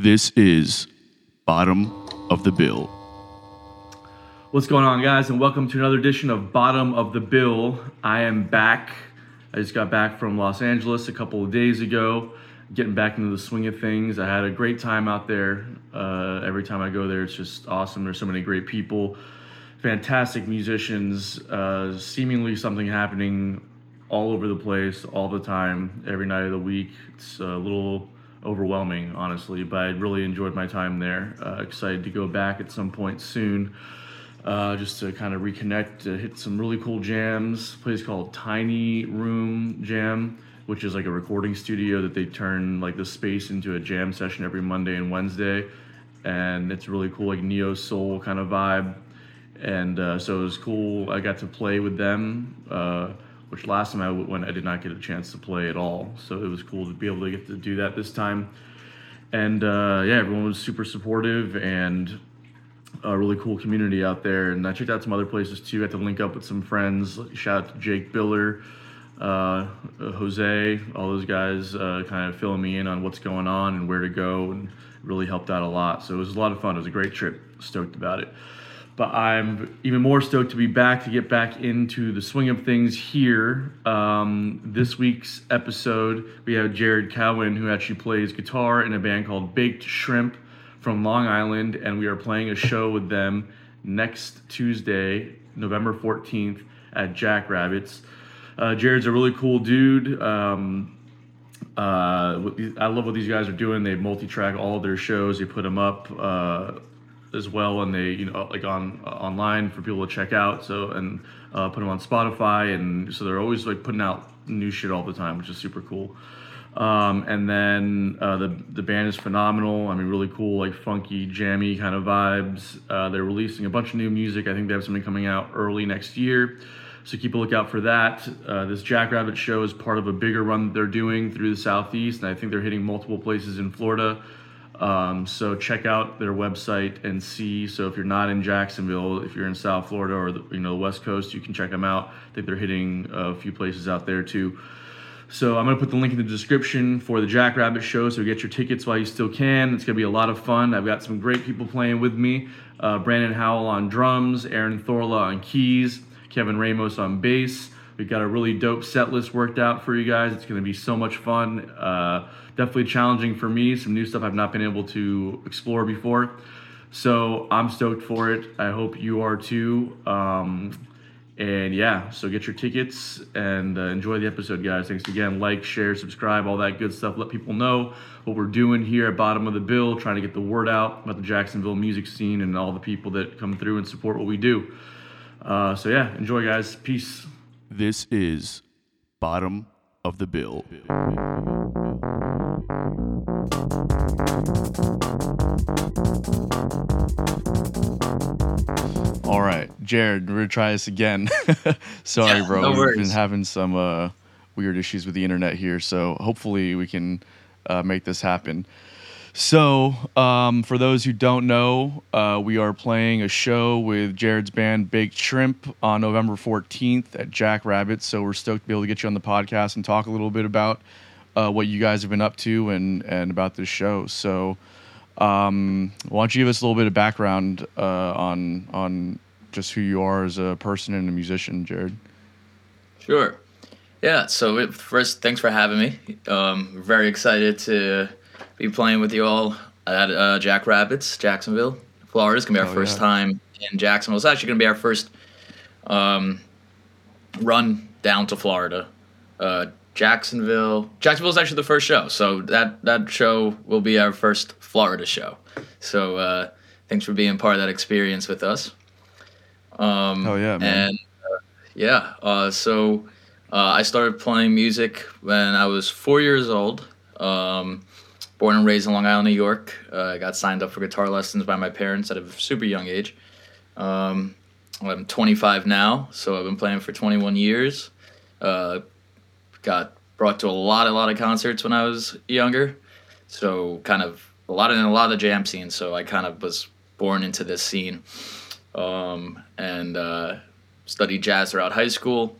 This is Bottom of the Bill. What's going on, guys, and welcome to another edition of Bottom of the Bill. I am back. I just got back from Los Angeles a couple of days ago, getting back into the swing of things. I had a great time out there. Uh, every time I go there, it's just awesome. There's so many great people, fantastic musicians, uh, seemingly something happening all over the place all the time, every night of the week. It's a little overwhelming, honestly, but I really enjoyed my time there. Uh, excited to go back at some point soon. Uh, just to kind of reconnect, to hit some really cool jams. Place called Tiny Room Jam, which is like a recording studio that they turn like the space into a jam session every Monday and Wednesday, and it's really cool, like neo soul kind of vibe. And uh, so it was cool. I got to play with them. Which last time I went, I did not get a chance to play at all. So it was cool to be able to get to do that this time. And uh, yeah, everyone was super supportive and a really cool community out there. And I checked out some other places too. I had to link up with some friends. Shout out to Jake Biller, uh, Jose, all those guys uh, kind of filling me in on what's going on and where to go and really helped out a lot. So it was a lot of fun. It was a great trip. Stoked about it but I'm even more stoked to be back to get back into the swing of things here. Um, this week's episode, we have Jared Cowen, who actually plays guitar in a band called Baked Shrimp from Long Island, and we are playing a show with them next Tuesday, November 14th at Jackrabbits. Uh, Jared's a really cool dude. Um, uh, I love what these guys are doing. They multi-track all their shows. They put them up uh, as well, and they you know like on uh, online for people to check out. So and uh, put them on Spotify, and so they're always like putting out new shit all the time, which is super cool. Um, and then uh, the the band is phenomenal. I mean, really cool, like funky, jammy kind of vibes. Uh, they're releasing a bunch of new music. I think they have something coming out early next year. So keep a lookout for that. Uh, this Jackrabbit show is part of a bigger run that they're doing through the southeast, and I think they're hitting multiple places in Florida. Um, so check out their website and see. So if you're not in Jacksonville, if you're in South Florida or the, you know the West Coast, you can check them out. I think they're hitting a few places out there too. So I'm gonna put the link in the description for the Jackrabbit show. So get your tickets while you still can. It's gonna be a lot of fun. I've got some great people playing with me. Uh, Brandon Howell on drums, Aaron Thorla on keys, Kevin Ramos on bass. We've got a really dope set list worked out for you guys. It's gonna be so much fun. Uh, definitely challenging for me. Some new stuff I've not been able to explore before. So I'm stoked for it. I hope you are too. Um, and yeah, so get your tickets and uh, enjoy the episode, guys. Thanks again. Like, share, subscribe, all that good stuff. Let people know what we're doing here at Bottom of the Bill, trying to get the word out about the Jacksonville music scene and all the people that come through and support what we do. Uh, so yeah, enjoy, guys. Peace. This is Bottom of the Bill. All right, Jared, we're gonna try this again. Sorry, bro. no We've worries. been having some uh, weird issues with the internet here, so hopefully we can uh, make this happen. So, um, for those who don't know, uh, we are playing a show with Jared's band Baked Shrimp on November 14th at Jack Rabbit. So, we're stoked to be able to get you on the podcast and talk a little bit about uh, what you guys have been up to and, and about this show. So, um, why don't you give us a little bit of background uh, on on just who you are as a person and a musician, Jared? Sure. Yeah. So first, thanks for having me. Um, very excited to be playing with you all at uh, Jack Rabbits, Jacksonville, Florida. It's gonna be our Oh, first yeah. time in Jacksonville. It's actually gonna be our first um, run down to Florida. Uh, Jacksonville. Jacksonville is actually the first show, so that that show will be our first Florida show. So uh, thanks for being part of that experience with us. Um, Hell yeah, man. And uh, yeah, uh, so uh, I started playing music when I was four years old. Um, born and raised in Long Island, New York. Uh, I got signed up for guitar lessons by my parents at a super young age. Um, I'm 25 now, so I've been playing for 21 years. Uh, got brought to a lot, a lot of concerts when I was younger. So kind of a lot in a lot of the jam scene. So I kind of was born into this scene, um, and uh, studied jazz throughout high school.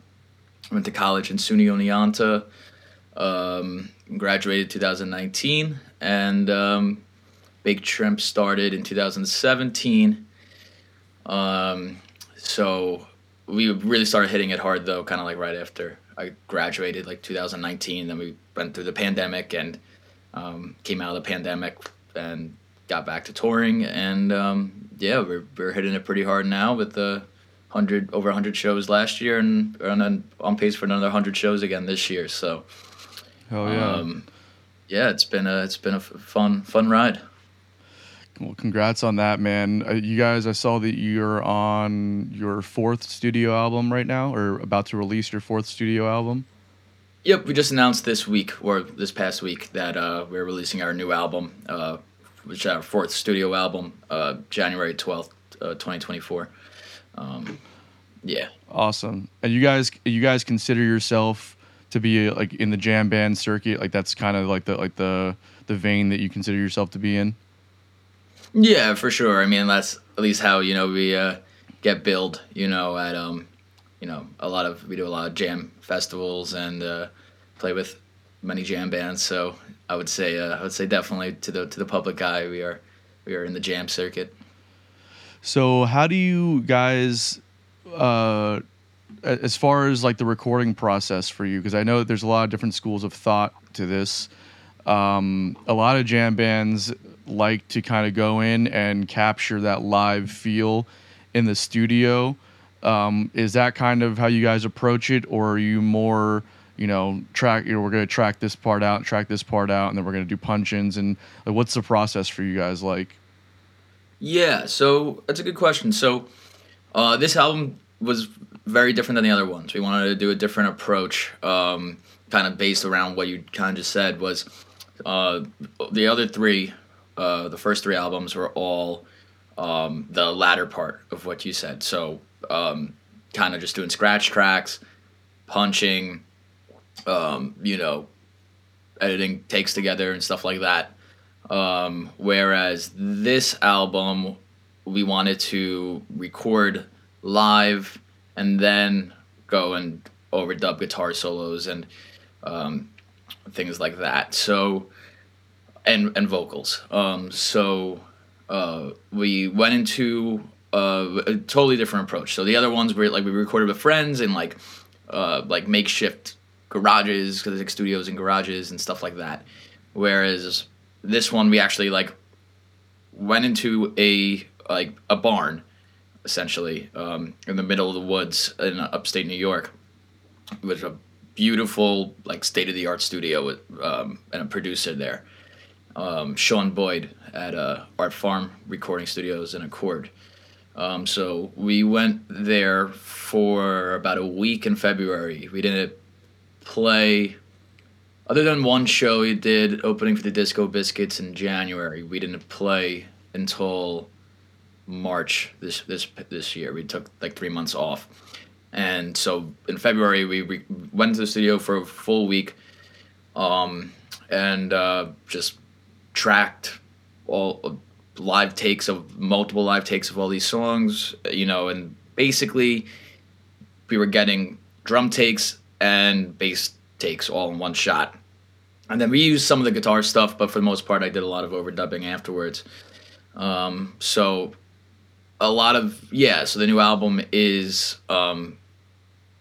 Went to college in SUNY Oneonta. Um, graduated 2019, and um, Baked Shrimp started in 2017. Um, so we really started hitting it hard though, kind of like right after I graduated, like 2019. Then we went through the pandemic and um, came out of the pandemic and got back to touring. And um, yeah, we're, we're hitting it pretty hard now with the hundred over 100 shows last year and on, on pace for another 100 shows again this year. So, Hell yeah. um, yeah, it's been a it's been a fun fun ride. Well, congrats on that, man. Uh, you guys, I saw that you're on your fourth studio album right now, or about to release your fourth studio album. Yep, we just announced this week or this past week that uh, we're releasing our new album, uh, which is our fourth studio album, uh, January twelfth, uh, twenty twenty four. Um, yeah. Awesome. And you guys, you guys consider yourself to be like in the jam band circuit? Like that's kind of like the like the the vein that you consider yourself to be in. Yeah, for sure. I mean, that's at least how you know we uh, get billed. You know, at um, you know, a lot of we do a lot of jam festivals and uh, play with many jam bands. So I would say, uh, I would say definitely to the to the public eye, we are we are in the jam circuit. So how do you guys, uh, as far as like the recording process for you? Because I know there's a lot of different schools of thought to this. Um, a lot of jam bands like to kind of go in and capture that live feel in the studio. Um, is that kind of how you guys approach it, or are you more, you know, track? You know, we're gonna track this part out, track this part out, and then we're gonna do punch-ins. And like, what's the process for you guys like? Yeah, so that's a good question. So uh, this album was very different than the other ones. We wanted to do a different approach, um, kind of based around what you kind of just said. Was uh, the other three, uh, the first three albums were all um, the latter part of what you said. So um, kind of just doing scratch tracks, punching, um, you know, editing takes together and stuff like that. Um, whereas this album, we wanted to record live and then go and overdub guitar solos and um, things like that. So, and and vocals. Um, so uh, we went into uh, a totally different approach. So the other ones were like we recorded with friends and like uh, like makeshift garages, like studios and garages and stuff like that. Whereas this one we actually like went into a like a barn essentially um, in the middle of the woods in upstate New York. It was a beautiful like state of the art studio with um, and a producer there, um, Sean Boyd at uh, Art Farm Recording Studios in Accord. Um, so we went there for about a week in February. We didn't play other than one show we did opening for the Disco Biscuits in January. We didn't play until March this this this year. We took like three months off, and so in February we re- went to the studio for a full week, um, and uh, just tracked all live takes of multiple live takes of all these songs. You know, and basically we were getting drum takes and bass takes all in one shot. And then we used some of the guitar stuff, but for the most part, I did a lot of overdubbing afterwards. Um, so a lot of yeah. So the new album is um,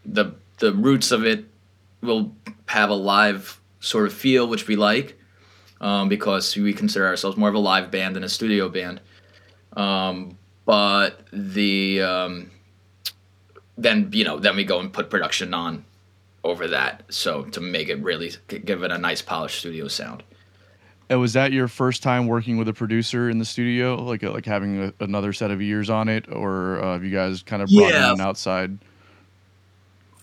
the the roots of it will have a live sort of feel, which we like um, because we consider ourselves more of a live band than a studio band. Um, but the um, then you know then we go and put production on over that so to make it really give it a nice polished studio sound And was that your first time working with a producer in the studio, like like having a, another set of ears on it, or uh, have you guys kind of brought Yeah. in an outside?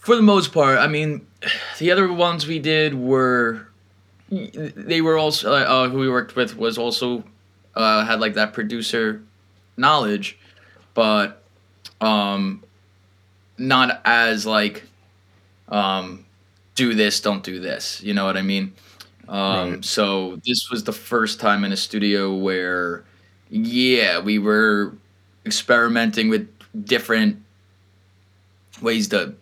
for the most part i mean the other ones we did were they were also uh, who we worked with was also uh, had like that producer knowledge but um not as like um do this don't do this you know what i mean um Right. so this was the first time in a studio where yeah we were experimenting with different ways to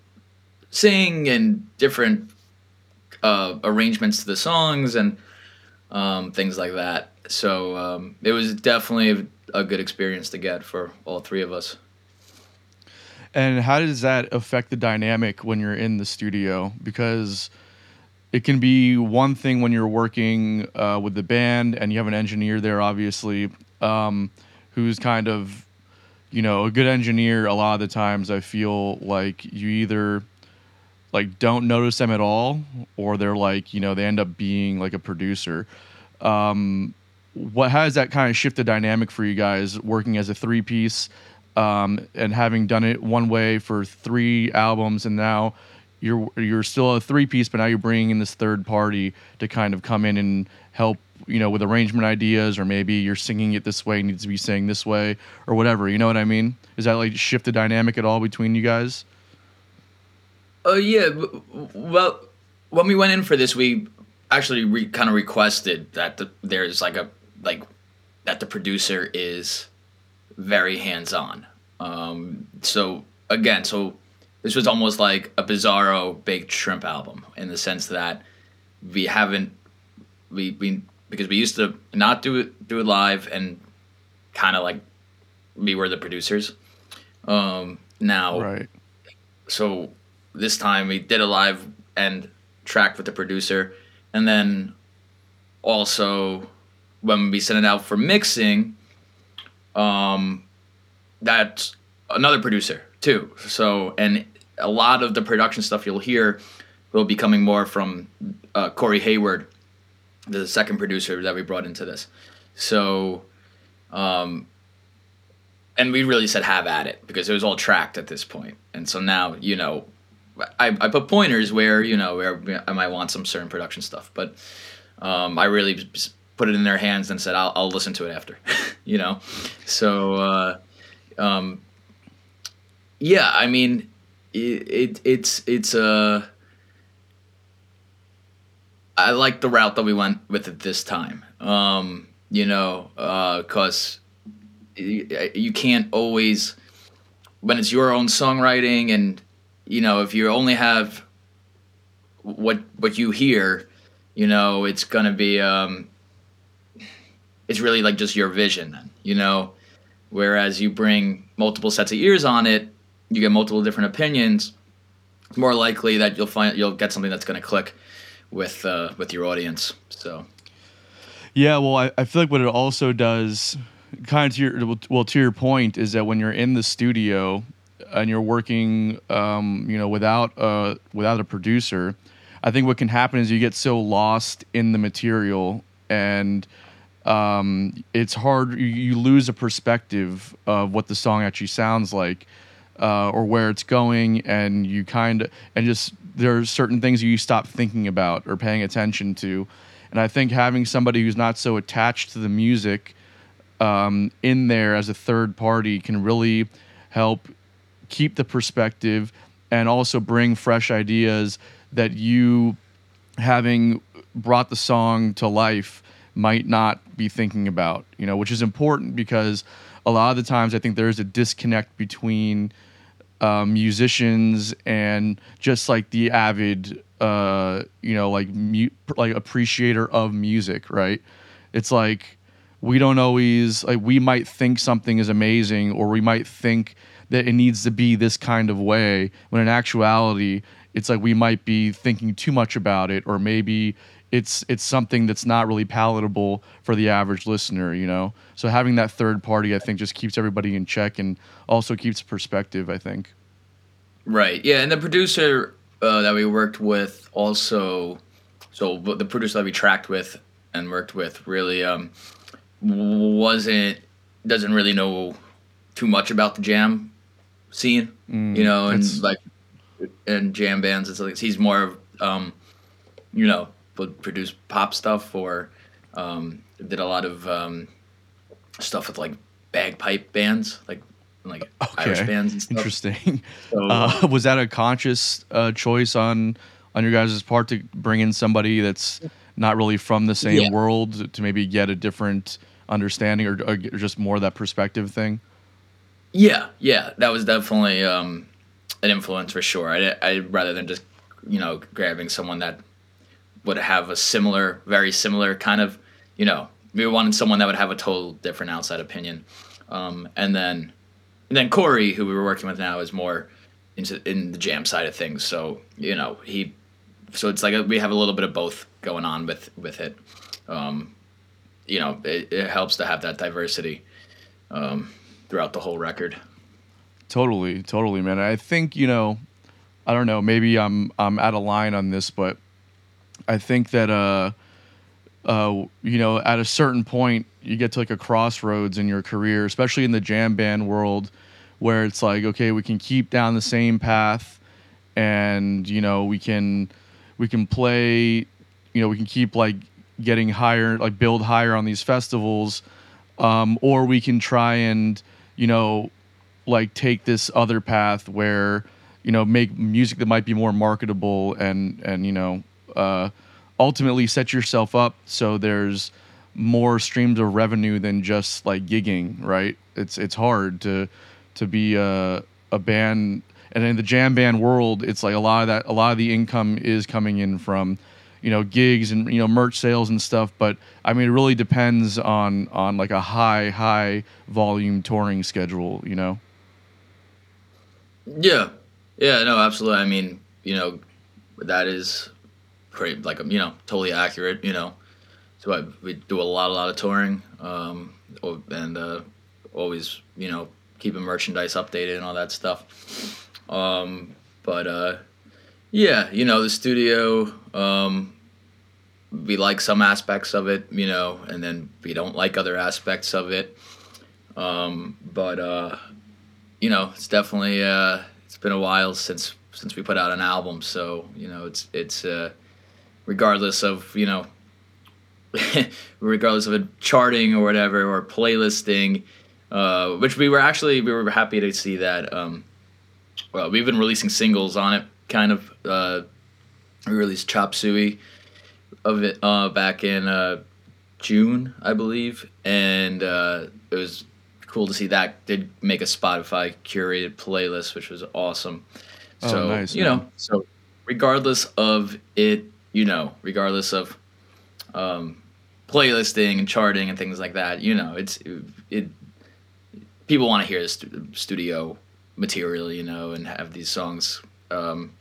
sing and different uh, arrangements to the songs and um, things like that. So um, it was definitely a, a good experience to get for all three of us. And how does that affect the dynamic when you're in the studio? Because it can be one thing when you're working uh, with the band and you have an engineer there, obviously, um, who's kind of, you know, a good engineer. A lot of the times, I feel like you either like don't notice them at all, or they're like, you know, they end up being like a producer. Um, what has that kind of shift the dynamic for you guys working as a three piece? um, and having done it one way for three albums, and now you're you're still a three piece, but now you're bringing in this third party to kind of come in and help, you know, with arrangement ideas, or maybe you're singing it this way, needs to be sang this way, or whatever. You know what I mean? Is that like shift the dynamic at all between you guys? Oh uh, yeah, well, when we went in for this, we actually re- kind of requested that the, there's like a like that the producer is very hands on. Um, so again, so this was almost like a bizarro baked shrimp album in the sense that we haven't we we because we used to not do it do it live and kind of like we were the producers. Um, now, right. So this time we did a live and track with the producer, and then also when we sent it out for mixing, um, that's another producer too. So, and a lot of the production stuff you'll hear will be coming more from uh, Corey Hayward, the second producer that we brought into this. So, um, and we really said have at it because it was all tracked at this point. And so now, you know, I, I put pointers where, you know, where I might want some certain production stuff, but um, I really put it in their hands and said, I'll, I'll listen to it after, you know? So, uh, um, yeah, I mean, it, it it's, it's, uh, I like the route that we went with it this time. Um, you know, uh, cause you, you can't always, when it's your own songwriting and, you know, if you only have what, what you hear, you know, it's gonna be, um, it's really like just your vision, you know. Whereas you bring multiple sets of ears on it, you get multiple different opinions. It's more likely that you'll find you'll get something that's going to click with uh, with your audience. So. Yeah, well, I, I feel like what it also does, kind of to your well to your point, is that when you're in the studio and you're working, um, you know, without a without a producer, I think what can happen is you get so lost in the material and um, it's hard. You, lose a perspective of what the song actually sounds like, uh, or where it's going, and you kind of and just there are certain things you stop thinking about or paying attention to. And I think having somebody who's not so attached to the music um, in there as a third party can really help keep the perspective and also bring fresh ideas that you having brought the song to life might not be thinking about, you know, which is important because a lot of the times I think there is a disconnect between um, musicians and just like the avid, uh, you know, like mu- like appreciator of music, right? It's like we don't always like we might think something is amazing or we might think that it needs to be this kind of way when in actuality it's like we might be thinking too much about it or maybe it's it's something that's not really palatable for the average listener, you know. So having that third party, I think, just keeps everybody in check and also keeps perspective. I think. Right. Yeah, and the producer uh, that we worked with also, so the producer that we tracked with and worked with really um, wasn't doesn't really know too much about the jam scene, mm, you know, and like and jam bands. It's like he's more of um, you know would produce pop stuff or um, did a lot of um, stuff with like bagpipe bands, like like okay. Irish bands and stuff. Interesting. So, uh, was that a conscious uh, choice on on your guys' part to bring in somebody that's not really from the same yeah. world to maybe get a different understanding or, or, just more that perspective thing? Yeah, yeah, that was definitely um, an influence for sure. I, I rather than just you know grabbing someone that would have a similar, very similar kind of you know, we wanted someone that would have a total different outside opinion. Um, and then, and then Corey, who we were working with now, is more into in the jam side of things. So you know, he, so it's like a, we have a little bit of both going on with with it. Um, you know, it, it helps to have that diversity um, throughout the whole record. Totally, totally, man. I think you know, I don't know. Maybe I'm I'm out of line on this, but I think that uh, uh, you know, at a certain point, you get to like a crossroads in your career, especially in the jam band world, where it's like, okay, we can keep down the same path, and you know, we can we can play, you know, we can keep like getting higher, like build higher on these festivals, um, or we can try and you know like take this other path where you know make music that might be more marketable and and you know uh, ultimately set yourself up so there's more streams of revenue than just like gigging right? It's it's hard to to be a, a band and in the jam band world it's like a lot of that a lot of the income is coming in from you know gigs and you know merch sales and stuff but i mean it really depends on on like a high high volume touring schedule you know? Yeah, yeah, no, absolutely. I mean, you know, that is pretty like you know totally accurate. You know, so I, we do a lot, a lot of touring, um, and uh, always you know keeping merchandise updated and all that stuff. Um, but uh, yeah, you know, the studio. Um, we like some aspects of it, you know, and then we don't like other aspects of it. Um, but uh, you know, it's definitely uh, it's been a while since since we put out an album, so you know, it's it's uh, regardless of you know, regardless of charting or whatever or playlisting, uh, which we were actually we were happy to see that. Um, well, we've been releasing singles on it, kind of. Uh, we released Chop Suey of it uh, back in uh, June, I believe, and uh, it was cool to see that did make a Spotify curated playlist, which was awesome. Oh, So nice, you man. know, so regardless of it, you know, regardless of um, playlisting and charting and things like that, you know, it's it. it people want to hear the studio material, you know, and have these songs um,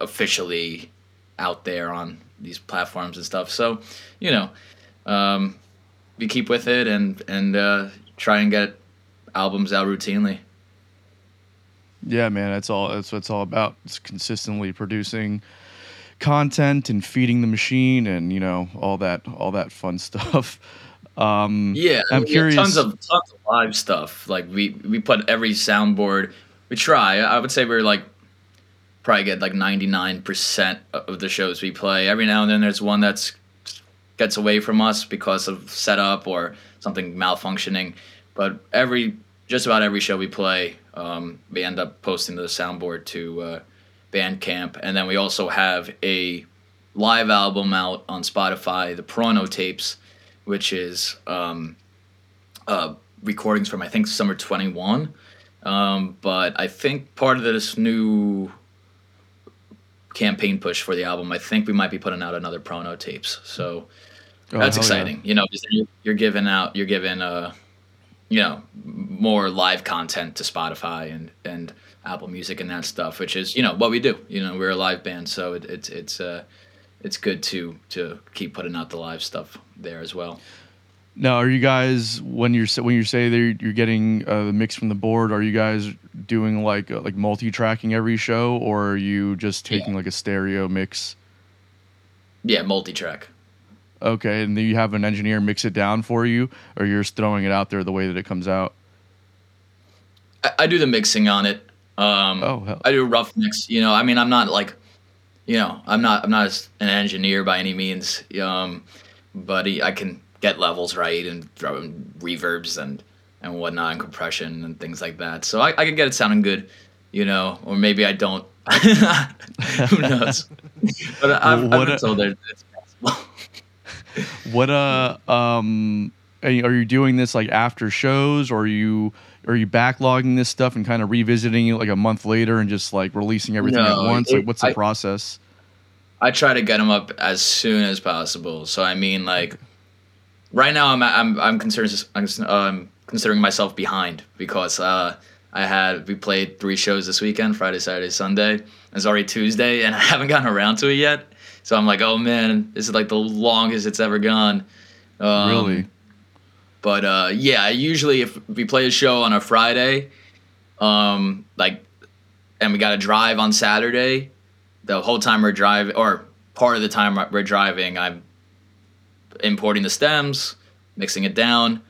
officially out there on these platforms and stuff. So, you know, um, we keep with it and and uh, try and get albums out routinely. Yeah, man, that's all. That's what it's all about. It's consistently producing content and feeding the machine, and you know all that, all that fun stuff. Um, Yeah, I'm curious- Tons of tons of live stuff. Like we we put every soundboard. We try. I would say we're like probably get like ninety nine percent of the shows we play. Every now and then there's one that's gets away from us because of setup or something malfunctioning. But every just about every show we play, um, we end up posting to the soundboard to uh, Bandcamp, and then we also have a live album out on Spotify, the Prono tapes, which is um, uh, recordings from I think summer twenty one. Um, but I think part of this new campaign push for the album, I think we might be putting out another Prono tapes. So oh, that's hell yeah. exciting. You know, you're, you're giving out, you're giving, uh, you know, more live content to Spotify and and Apple Music and that stuff, which is you know what we do. You know, we're a live band, so it, it's it's uh, it's good to to keep putting out the live stuff there as well. Now, are you guys when you're when you say that you're, getting uh, the mix from the board? Are you guys doing like uh, like multi-tracking every show, or are you just taking Yeah. like a stereo mix? Yeah, multi-track. Okay, and then you have an engineer mix it down for you, or you're just throwing it out there the way that it comes out. I, I do the mixing on it. Um, Oh, hell. I do a rough mix. You know, I mean, I'm not like, you know, I'm not I'm not an engineer by any means. Um, but I can get levels right and throw in reverbs and and whatnot and compression and things like that. So I, I can get it sounding good. You know, or maybe I don't. Who knows? But I've, Well, I've been what- told that it's possible. What uh um are you, are you doing this like after shows or are you are you backlogging this stuff and kind of revisiting it like a month later and just like releasing everything No, at once? it- like what's the I- process? I try to get them up as soon as possible. So I mean, like, right now I'm I'm I'm concerned I'm um, considering myself behind because uh, I had we played three shows this weekend Friday Saturday Sunday it's already Tuesday and I haven't gotten around to it yet so I'm like oh man this is like the longest it's ever gone um, really but uh, yeah usually if we play a show on a Friday um, like and we got to drive on Saturday the whole time we're driving or part of the time we're driving I'm importing the stems, mixing it down,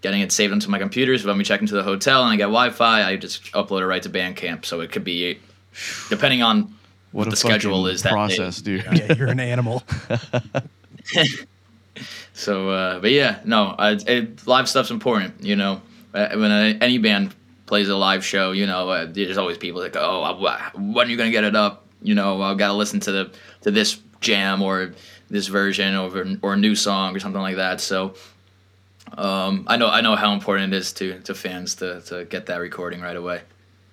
getting it saved onto my computer. So when we check into the hotel and I get Wi-Fi, I just upload it right to Bandcamp. So it could be, depending on what, what the schedule is. That process, day. dude. Yeah, you're an animal. so, uh, but yeah, no, I, it, live stuff's important. You know, uh, when any band plays a live show, you know, uh, there's always people that go, "Oh, when are you gonna get it up?" You know, I gotta listen to the to this jam or this version or or a new song or something like that. So um, I know I know how important it is to to fans to to get that recording right away.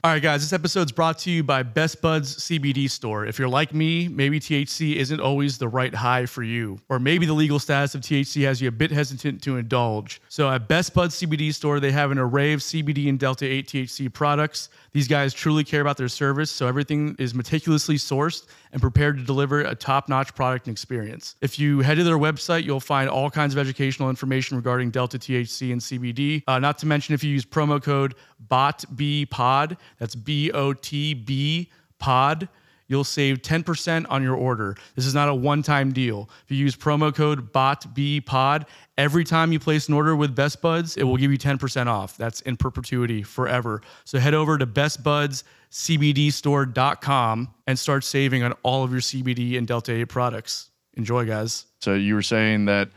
All right, guys, this episode's brought to you by Best Buds CBD Store. If you're like me, maybe THC isn't always the right high for you, or maybe the legal status of THC has you a bit hesitant to indulge. So at Best Buds CBD Store, they have an array of CBD and Delta 8 THC products. These guys truly care about their service, so everything is meticulously sourced and prepared to deliver a top notch product and experience. If you head to their website, you'll find all kinds of educational information regarding Delta THC and CBD. Uh, not to mention, if you use promo code BOTBPOD, that's B O T B POD you'll save 10% on your order. This is not a one time deal. If you use promo code BOTBPOD, every time you place an order with Best Buds, it will give you 10% off. That's in perpetuity forever. So head over to bestbudscbdstore.com and start saving on all of your CBD and Delta 8 products. Enjoy, guys. So you were saying that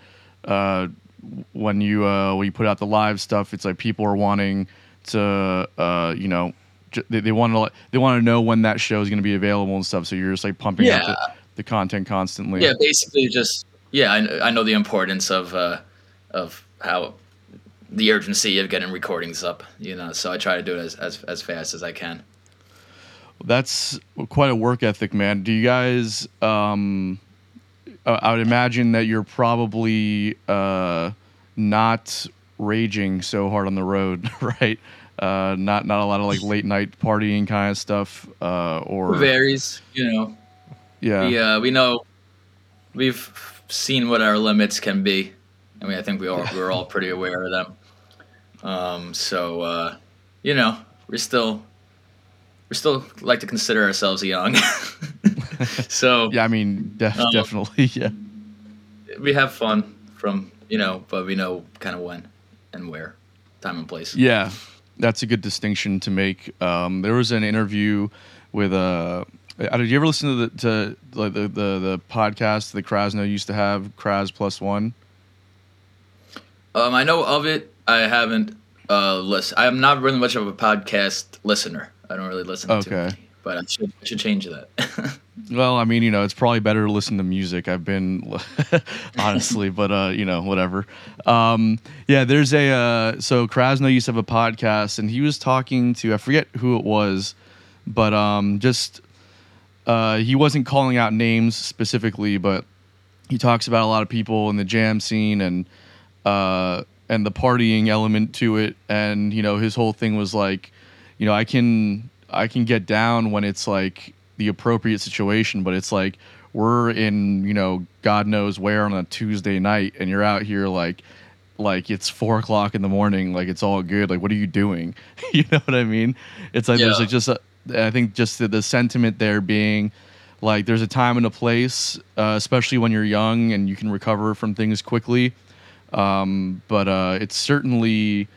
uh, when you uh, when you put out the live stuff, it's like people are wanting to uh, you know they, they want to they want to know when that show is going to be available and stuff. So you're just like pumping yeah. out the, the, content constantly. Yeah, basically just yeah. I, I know the importance of uh, of how the urgency of getting recordings up. You know, so I try to do it as as, as fast as I can. That's quite a work ethic, man. Do you guys? Um, I would imagine that you're probably uh, not raging so hard on the road, right? Uh, not not a lot of like late night partying kind of stuff. Uh, or varies, you know. Yeah. We uh, we know we've seen what our limits can be. I mean, I think we all we're all pretty aware of them. Um, so uh, you know, we're still we still like to consider ourselves young. so yeah, I mean, def- um, definitely, yeah. We have fun from you know, but we know kind of when and where, time and place. Yeah, that's a good distinction to make. Um, there was an interview with a. Uh, did you ever listen to the to like the, the the podcast that Krasno used to have, Kras Plus One? Um, I know of it. I haven't uh listen. I'm not really much of a podcast listener. I don't really listen okay. to it, but I should I should change that. well, I mean, you know, it's probably better to listen to music. I've been honestly, but uh, you know, whatever. Um, yeah, there's a uh, so Krasno used to have a podcast, and he was talking to I forget who it was, but um, just uh, he wasn't calling out names specifically, but he talks about a lot of people in the jam scene and uh, and the partying element to it, and you know, his whole thing was like you know, I can I can get down when it's like the appropriate situation, but it's like we're in, you know, God knows where on a Tuesday night and you're out here like like it's four o'clock in the morning, like it's all good. Like what are you doing? you know what I mean? It's like yeah. there's like just a, I think just the, the sentiment there being like there's a time and a place, uh, especially when you're young and you can recover from things quickly. Um, but uh, it's certainly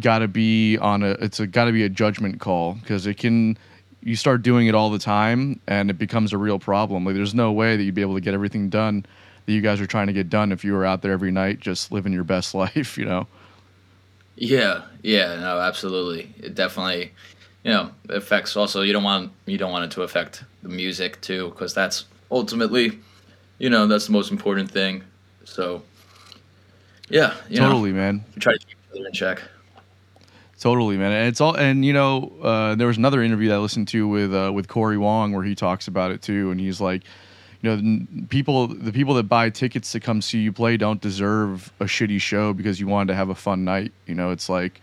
got to be on a It's got to be a judgment call because it can you start doing it all the time and it becomes a real problem. Like there's no way that you'd be able to get everything done that you guys are trying to get done if you were out there every night just living your best life you know? Yeah yeah no absolutely. It definitely you know affects also you don't want you don't want it to affect the music too because that's ultimately you know that's the most important thing. So yeah totally know, man try to keep each other in check Totally, man. And it's all, and you know, uh, there was another interview that I listened to with uh, with Cory Wong where he talks about it too, and he's like, you know, n- people the people that buy tickets to come see you play don't deserve a shitty show because you wanted to have a fun night. You know, it's like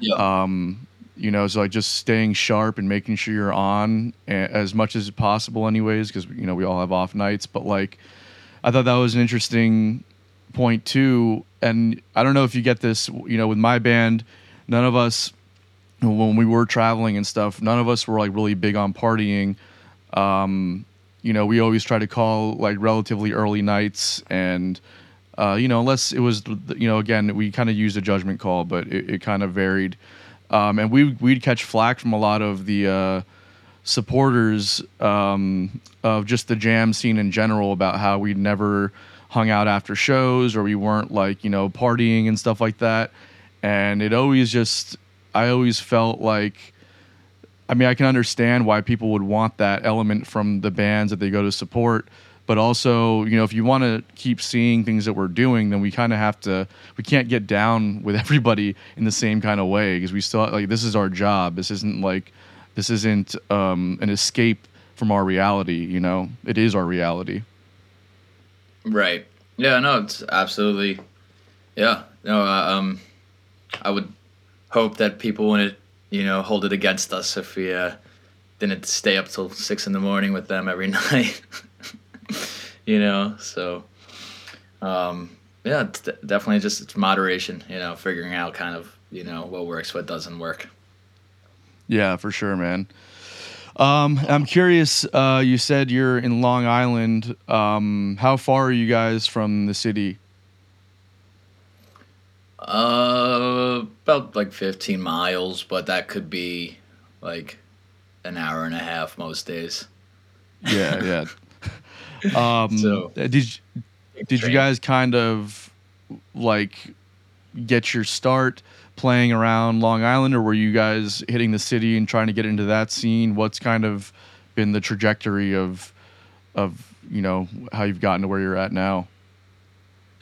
Yeah. um, you know, so like just staying sharp and making sure you're on a- as much as possible, anyways, because you know we all have off nights. But like, I thought that was an interesting point too. And I don't know if you get this, you know, with my band, none of us when we were traveling and stuff, none of us were like really big on partying. Um, you know, we always try to call like relatively early nights and uh, you know, unless it was, you know, again, we kind of used a judgment call, but it, it kind of varied. Um, and we we'd catch flack from a lot of the uh, supporters um, of just the jam scene in general about how we'd never hung out after shows or we weren't like you know partying and stuff like that. And it always just, I always felt like. I mean, I can understand why people would want that element from the bands that they go to support, but also, you know, if you want to keep seeing things that we're doing, then we kind of have to. We can't get down with everybody in the same kind of way because we still like this is our job. This isn't like this isn't um, an escape from our reality. You know, it is our reality. Right. Yeah. No. It's absolutely. Yeah. No. Uh, um, I would hope that people wouldn't, you know, hold it against us if we uh, didn't stay up till six in the morning with them every night. you know. So. Um, yeah. Definitely just it's moderation. You know, figuring out kind of you know what works, what doesn't work. Yeah, for sure, man. Um, I'm curious. Uh, you said you're in Long Island. Um, how far are you guys from the city? Uh, about like 15 miles, but that could be like an hour and a half most days. Yeah, yeah. Um, So- did you, did you guys kind of like get your start playing around Long Island, or were you guys hitting the city and trying to get into that scene? What's kind of been the trajectory of of you know how you've gotten to where you're at now?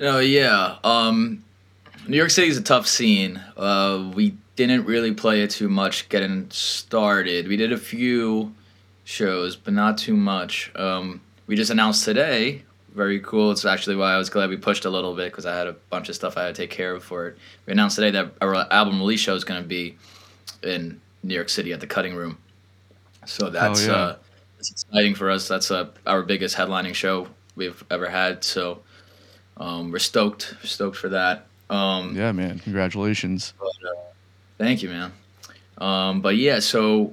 Oh yeah. Um, New York City is a tough scene. Uh, we didn't really play it too much getting started. We did a few shows, but not too much. Um, we just announced today. Very cool. It's actually why I was glad we pushed a little bit because I had a bunch of stuff I had to take care of for it. We announced today that our album release show is going to be in New York City at the Cutting Room. So that's yeah. uh, that's exciting for us. That's uh, our biggest headlining show we've ever had. So um, we're stoked, stoked for that. Um, Yeah, man. Congratulations. Thank you, man. Um, but yeah, so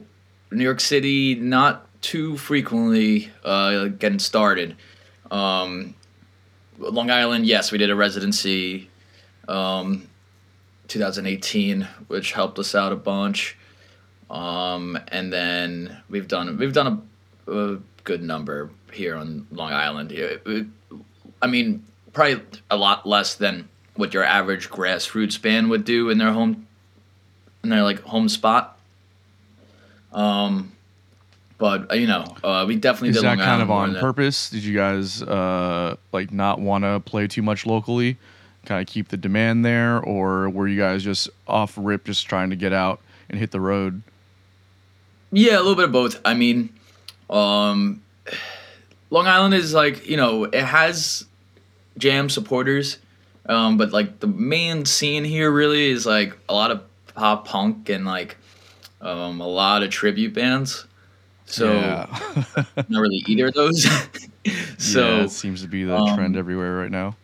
New York City, not too frequently uh, getting started. Um, Long Island, yes, we did a residency, um, 2018, which helped us out a bunch. Um, and then we've done we've done a, a good number here on Long Island. Yeah, it- I mean, probably a lot less than what your average grassroots band would do in their home in their like home spot. Um, but uh, you know, uh, we definitely Is did that Long kind Island of on purpose? Did you guys uh, like not want to play too much locally, kind of keep the demand there, or were you guys just off rip, just trying to get out and hit the road? Yeah, a little bit of both. I mean, um, Long Island is like you know it has jam supporters, um, but like the main scene here really is like a lot of pop punk and like um, a lot of tribute bands. So yeah. not really either of those. so yeah, it seems to be the um, trend everywhere right now.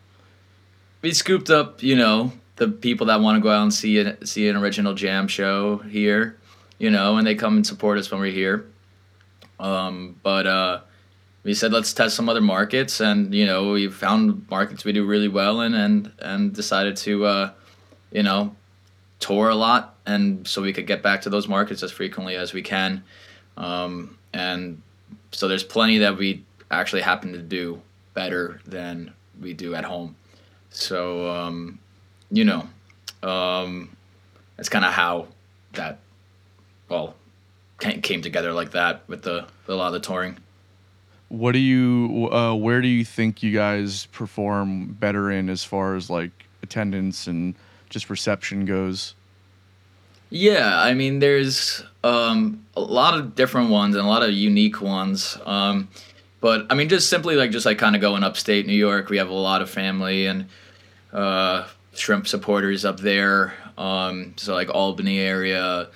we scooped up, you know, the people that want to go out and see an see an original jam show here, you know, and they come and support us when we're here. Um, but uh, we said let's test some other markets, and you know, we found markets we do really well in, and and decided to, uh, you know, tour a lot, and so we could get back to those markets as frequently as we can. Um, and so there's plenty that we actually happen to do better than we do at home. So, um, you know, um, that's kind of how that, well, ca- came together like that with the a lot of the touring. What do you? Uh, where do you think you guys perform better in as far as like attendance and just reception goes? Yeah, I mean, there's um, a lot of different ones and a lot of unique ones. Um, but I mean, just simply like just like kind of going upstate New York. We have a lot of family and uh, shrimp supporters up there. Um, so like Albany area,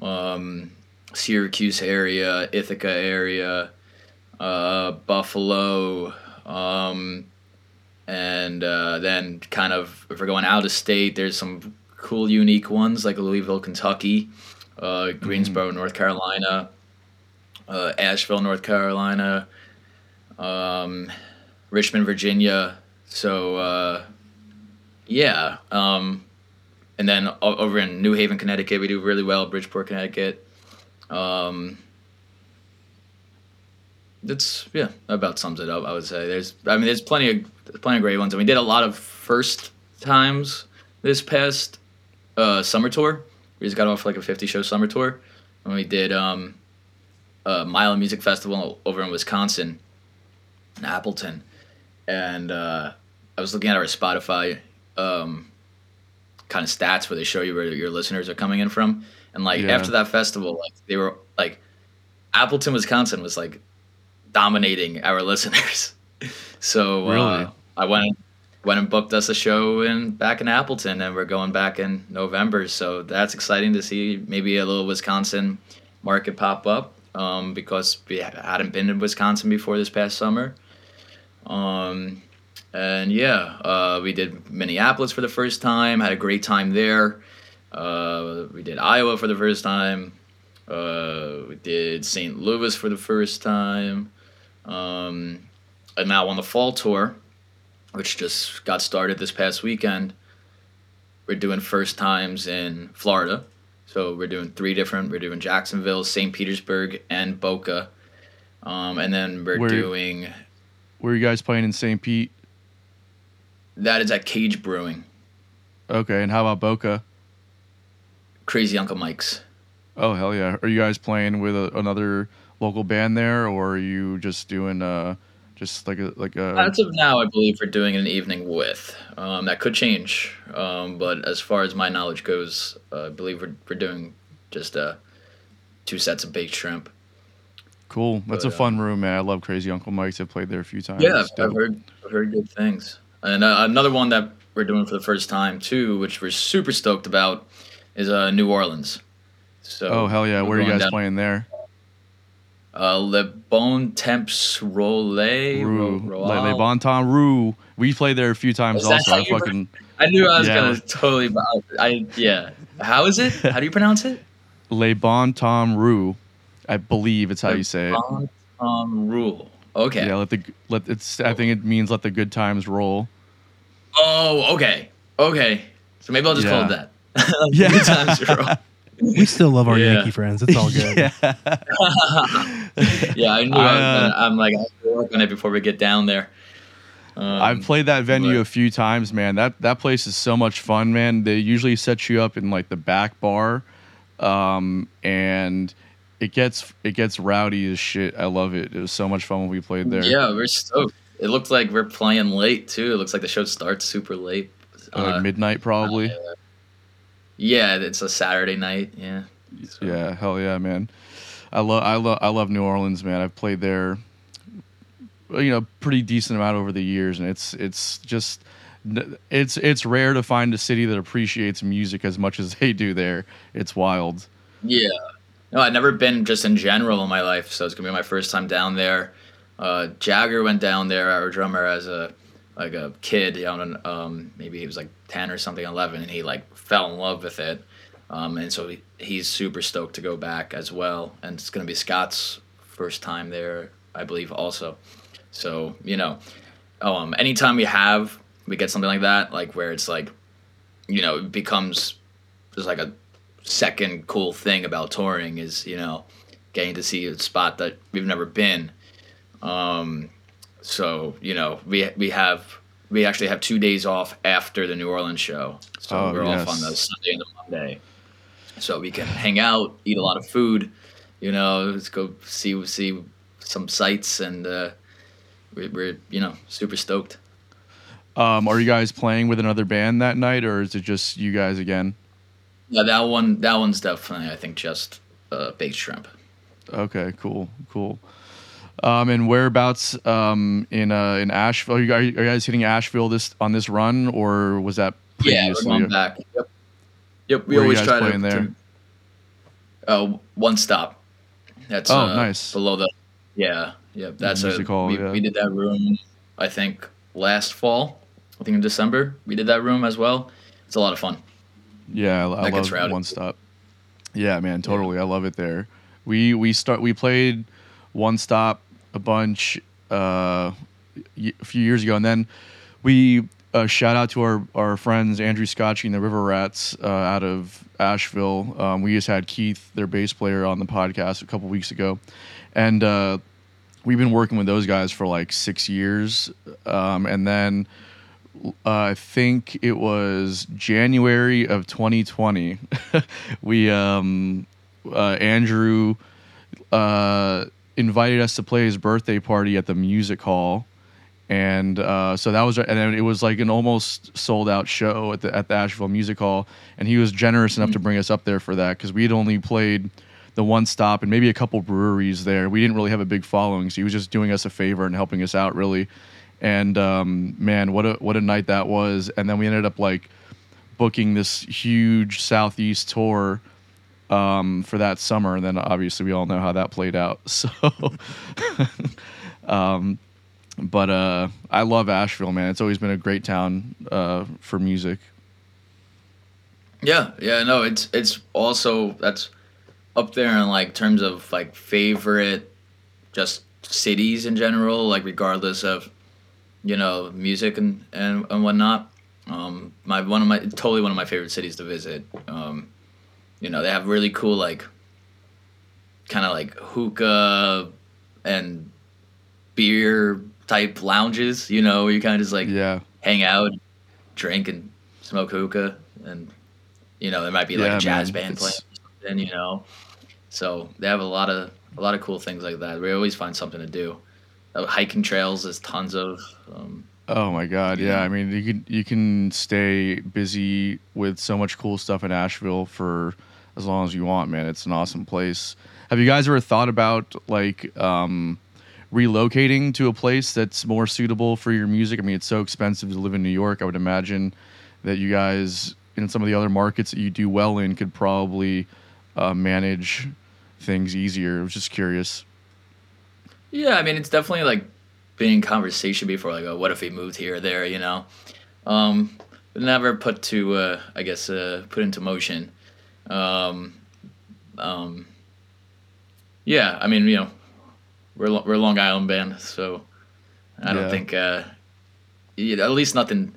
um, Syracuse area, Ithaca area, uh, Buffalo, um, and uh, then kind of if we're going out of state, there's some cool, unique ones like Louisville, Kentucky, uh, Greensboro, North Carolina, uh, Asheville, North Carolina, um, Richmond, Virginia. So uh, yeah, um, and then over in New Haven, Connecticut, we do really well. Bridgeport, Connecticut. Um, that's yeah, that about sums it up. I would say there's I mean there's plenty of plenty of great ones, and we did a lot of first times this past uh, summer tour. We just got off like a 50 show summer tour, and we did um, a Mile Music Festival over in Wisconsin, in Appleton, and uh, I was looking at our Spotify um, kind of stats where they show you where your listeners are coming in from, and like Yeah. after that festival, like they were like Appleton, Wisconsin was like dominating our listeners. so Really? uh, I went went and booked us a show in back in Appleton, and we're going back in November. So that's exciting to see. Maybe a little Wisconsin market pop up um, because we hadn't been in Wisconsin before this past summer. Um, and yeah, uh, we did Minneapolis for the first time. Had a great time there. Uh, we did Iowa for the first time. Uh, we did St. Louis for the first time. Um, and now on the fall tour, which just got started this past weekend, we're doing first times in Florida. So we're doing three different. We're doing Jacksonville, St. Petersburg, and Boca. Um, and then we're Where- doing Where are you guys playing in St. Pete? that is at Cage Brewing, Okay, and how about Boca? Crazy Uncle Mike's. Oh hell yeah! Are you guys playing with a, another local band there, or are you just doing uh just like a like a As of now, I believe we're doing an evening with. Um, that could change, um, but as far as my knowledge goes, uh, I believe we're, we're doing just uh, two sets of baked shrimp. cool? That's but, a fun room, man. I love Crazy Uncle Mike's. I've played there a few times. Yeah, It's I've heard I've heard good things. And uh, another one that we're doing for the first time too, which we're super stoked about, is uh, New Orleans. So Oh hell yeah! Where are you guys down- playing there? Uh, Le Bon Temps Roulé. Rue, Ro- Le, Le Bon Temps Rue. We played there a few times also. I fucking I knew I was Yeah. gonna totally. I yeah. How is it? How do you pronounce it? Le Bon Temps Rue. I believe it's how you say it. Bon Tom Rule. Okay. Yeah, let the let it's. I think it means let the good times roll. Oh, okay. Okay. So maybe I'll just call it that. Yeah. Good times roll. We still love our Yeah. Yankee friends. It's all good. Yeah. yeah, I knew. I, I, uh, I'm like, I have to work on it before we get down there. Um, I've played that venue but- a few times, man. That that place is so much fun, man. They usually set you up in like the back bar, um, and it gets it gets rowdy as shit. I love it. It was so much fun when we played there. Yeah, we're stoked. It looked like we're playing late too. It looks like the show starts super late. Uh, like Uh, midnight probably. Yeah, it's a Saturday night. Yeah. So- Yeah, hell yeah, man. I love I love I love New Orleans, man. I've played there you know, pretty decent amount over the years and it's it's just it's it's rare to find a city that appreciates music as much as they do there. It's wild. Yeah. No, I'd never been just in general in my life, so it's gonna be my first time down there. Uh, Jager went down there, our drummer, as a like a kid, know, um, maybe he was like ten or something, eleven, and he like fell in love with it. Um, and so he, he's super stoked to go back as well. And it's gonna be Scott's first time there, I believe, also. So you know, um, anytime we have we get something like that, like where it's like, you know, it becomes just like a second cool thing about touring is you know getting to see a spot that we've never been um so you know we we have we actually have two days off after the new orleans show. So Oh, we're off on the sunday and the monday. So we can hang out eat a lot of food you know let's go see see some sights and uh we're, we're you know super stoked. Um, are you guys playing with another band that night or is it just you guys again? yeah that one that one's definitely i think just uh baked shrimp. Okay, cool, cool. Um, and whereabouts um, in uh, in Asheville? Are you, guys, are you guys hitting Asheville this on this run, or was that Yeah, we're back. Yep. Yep. We Where always try to, there? to- Uh, one stop. That's Oh, uh, nice. Below the. Yeah, yeah. That's a, hall, we, yeah. we did that room. I think last fall. I think in December we did that room as well. It's a lot of fun. Yeah, I, I love one stop. Yeah, man, totally. I love it there. We we start we played one stop a bunch uh, y- a few years ago, and then we uh, shout out to our our friends Andrew Scotchie and the River Rats uh, out of Asheville. Um, we just had Keith, their bass player, on the podcast a couple weeks ago, and uh, we've been working with those guys for like six years, um, and then uh, I think it was January of 2020. we um, uh, Andrew uh, invited us to play his birthday party at the music hall, and uh, so that was and then it was like an almost sold out show at the at the Asheville Music Hall, and he was generous enough to bring us up there for that because we had only played the one stop and maybe a couple breweries there. We didn't really have a big following, so he was just doing us a favor and helping us out really. And um, man, what a what a night that was! And then we ended up like booking this huge southeast tour um, for that summer, and then obviously we all know how that played out. So, um, but uh, I love Asheville, man. It's always been a great town uh, for music. Yeah, yeah, no, it's it's also that's up there in like terms of like favorite just cities in general, like regardless of you know music and and, and whatnot. Um, my one of my totally one of my favorite cities to visit. Um, you know, they have really cool like kind of like hookah and beer type lounges. You know, where you kind of just like Yeah, hang out, drink, and smoke hookah, and you know there might be like Yeah, a jazz man. band playing, It's- or you know. So they have a lot of a lot of cool things like that. We always find something to do. Uh, hiking trails, there's tons of. Um, Oh my God! Yeah, Yeah. I mean, you can you can stay busy with so much cool stuff in Asheville for as long as you want, man. It's an awesome place. Have you guys ever thought about like um, relocating to a place that's more suitable for your music? I mean, it's so expensive to live in New York. I would imagine that you guys in some of the other markets that you do well in could probably uh, manage things easier. I was just curious. yeah, I mean it's definitely like been in conversation before. Like, oh, what if we moved here or there? You know, um, never put to uh, I guess uh, put into motion. Um, um, yeah, I mean you know we're we're a Long Island band, so I don't Yeah. think uh, you know, at least nothing.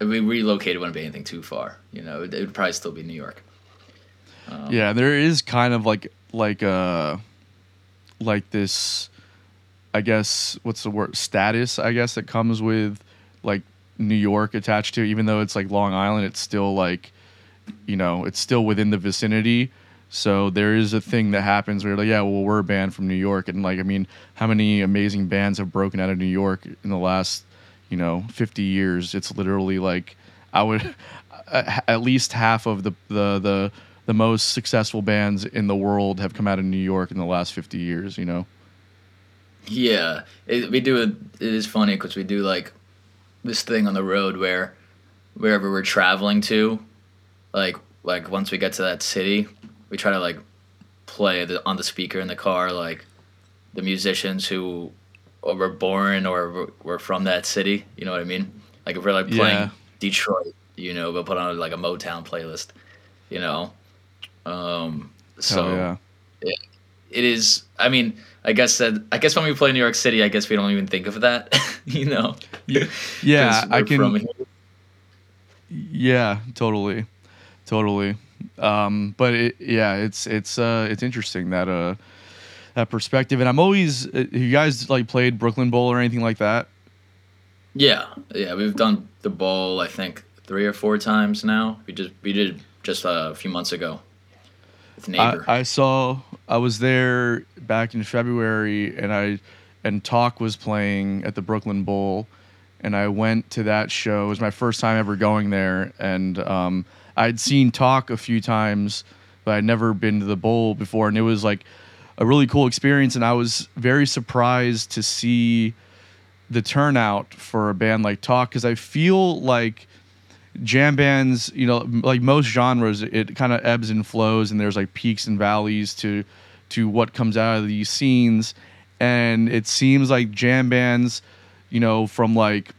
If we relocated, wouldn't be anything too far. You know, it, it would probably still be New York. Um, yeah, there is kind of like like uh like this I guess what's the word status I guess that comes with like New York attached to it. even though it's like Long Island it's still like you know, it's still within the vicinity. So there is a thing that happens where like, yeah, well, we're a band from New York, and like, I mean, how many amazing bands have broken out of New York in the last, you know, fifty years? It's literally like, I would, at least half of the the the the most successful bands in the world have come out of New York in the last fifty years. You know? Yeah, it, we do. It, it is funny because we do like this thing on the road where wherever we're traveling to, like like once we get to that city, we try to like play the, on the speaker in the car like the musicians who were born or were- from that city. You know what I mean? Like if we're like playing Yeah. Detroit, you know, we'll put on like a Motown playlist. You know, um, so Hell yeah. it is i mean i guess that i guess when we play new york city i guess we don't even think of that you know Yeah, I can. Yeah, totally, totally. Um, but it, yeah, it's it's uh it's interesting that uh that perspective. And I'm always uh, you guys like played Brooklyn Bowl or anything like that? yeah yeah we've done the bowl i think three or four times now we just we did just uh, a few months ago with I, neighbor I saw I was there back in February, and I and Talk was playing at the Brooklyn Bowl, and I went to that show. It was my first time ever going there, and um, I'd seen Talk a few times, but I'd never been to the Bowl before, and it was like a really cool experience, and I was very surprised to see the turnout for a band like Talk because I feel like jam bands, you know, like most genres, it kind of ebbs and flows, and there's like peaks and valleys to to what comes out of these scenes, and it seems like jam bands, you know, from like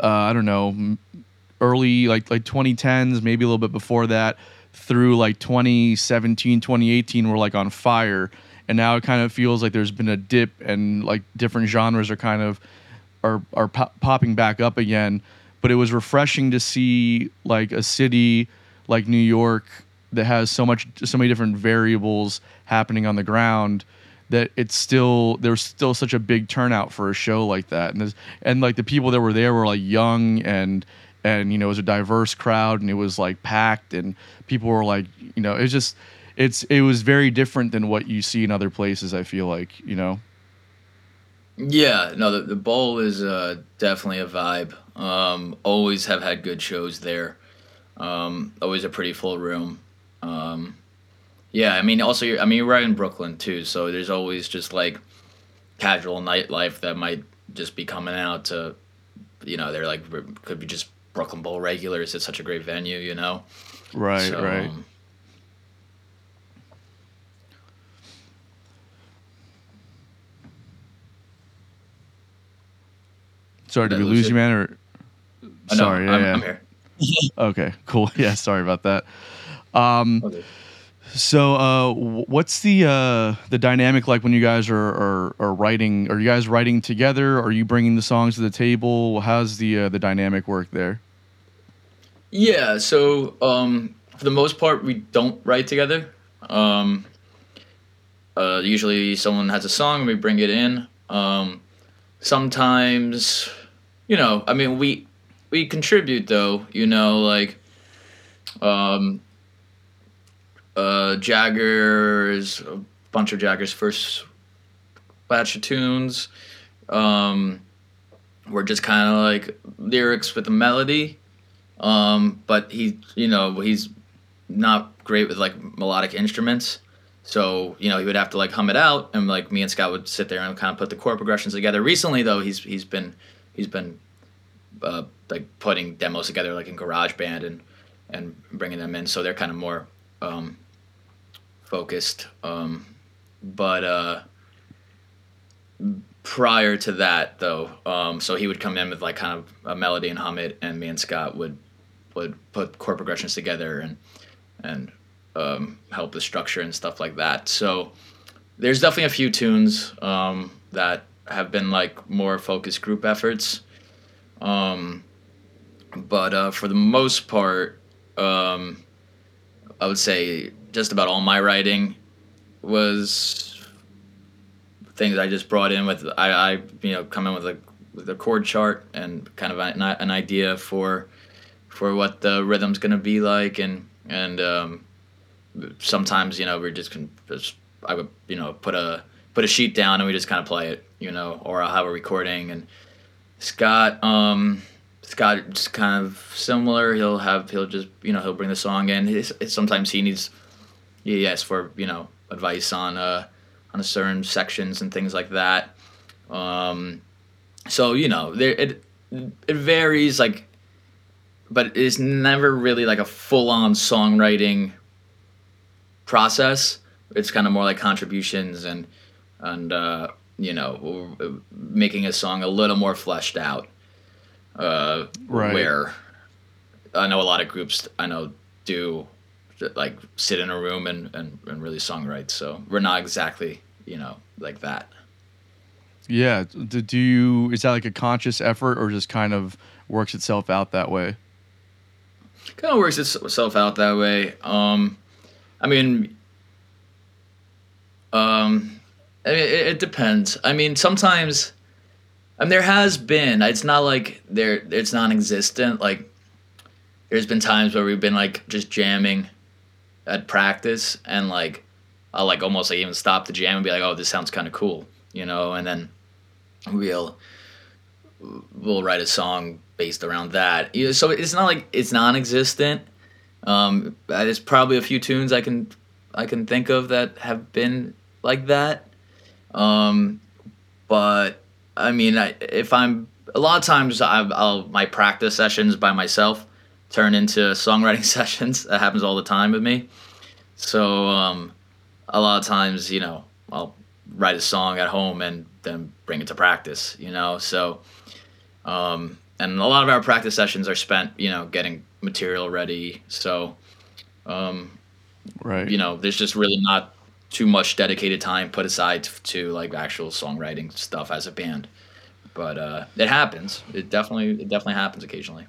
uh, I don't know, early like like 2010s, maybe a little bit before that, through like 2017, 2018, were like on fire, and now it kind of feels like there's been a dip, and like different genres are kind of are are pop- popping back up again. But it was refreshing to see like a city like New York that has so much so many different variables happening on the ground that it's still there's still such a big turnout for a show like that and and like the people that were there were like young and and you know it was a diverse crowd and it was like packed and people were like you know it was just it's it was very different than what you see in other places i feel like you know Yeah, no, the, the bowl is uh, definitely a vibe. Um, always have had good shows there. Um, always a pretty full room. Um, yeah, I mean, also, I mean, you're right in Brooklyn too, so there's always just like casual nightlife that might just be coming out to, you know, they're like could be just Brooklyn Bowl regulars. It's such a great venue, you know. right So, right um, sorry did Did we lose lose you man or oh, no, sorry yeah, I'm, yeah. I'm okay cool yeah sorry about that um Okay. So, uh, what's the uh, the dynamic like when you guys are, are are writing? Are you guys writing together? Are you bringing the songs to the table? How's the uh, the dynamic work there? Yeah, so um, for the most part, we don't write together. Um, uh, usually, someone has a song and we bring it in. Um, sometimes, you know, I mean, we we contribute though. You know, like um, uh, Jager's a bunch of Jager's first batch of tunes. Um, were just kind of like lyrics with a melody um, but he, you know, he's not great with like melodic instruments. So you know he would have to like hum it out, and like me and Scott would sit there and kind of put the chord progressions together. Recently though, he's he's been he's been uh, like putting demos together like in GarageBand and and bringing them in, so they're kind of more um, focused. Um, but uh, prior to that though um, so he would come in with like kind of a melody and hum it and me and scott would would put chord progressions together and and um, help the structure and stuff like that so there's definitely a few tunes um, that have been like more focused group efforts um, but uh, for the most part um, i would say just about all my writing was things I just brought in with I, I you know come in with a with a chord chart and kind of an, an idea for for what the rhythm's gonna be like. And and um, sometimes you know we're just, con- just I would you know put a put a sheet down and we just kind of play it you know or I'll have a recording. And Scott um Scott just kind of similar. He'll have he'll just you know he'll bring the song in. His, sometimes he needs he asks for you know advice on uh on certain sections and things like that. Um, so you know, there it it varies like, but it's never really like a full on songwriting process. It's kind of more like contributions and and uh, you know making a song a little more fleshed out. Uh, Right. Where I know a lot of groups I know do like sit in a room and, and, and really songwrite. So we're not exactly, you know, like that. Yeah. Do, do you? Is that like a conscious effort, or just kind of works itself out that way? Kind of works itself out that way. Um, I mean, um, I mean, it, it depends. I mean, sometimes, I mean, there has been. It's not like there. It's non-existent. Like, there's been times where we've been like just jamming at practice, and like, I'll like almost like even stop the jam and be like, "Oh, this sounds kind of cool," you know, and then we'll we'll write a song based around that. So it's not like it's non-existent. Um, there's probably a few tunes I can I can think of that have been like that. Um, but I mean, I, if I'm a lot of times I, I'll my practice sessions by myself turn into songwriting sessions. That happens all the time with me. So um, a lot of times, you know, I'll write a song at home and then bring it to practice. You know, so um, and a lot of our practice sessions are spent, you know, getting material ready. So um, Right. you know, there's just really not too much dedicated time put aside to, to like actual songwriting stuff as a band. But uh, it happens. It definitely it definitely happens occasionally.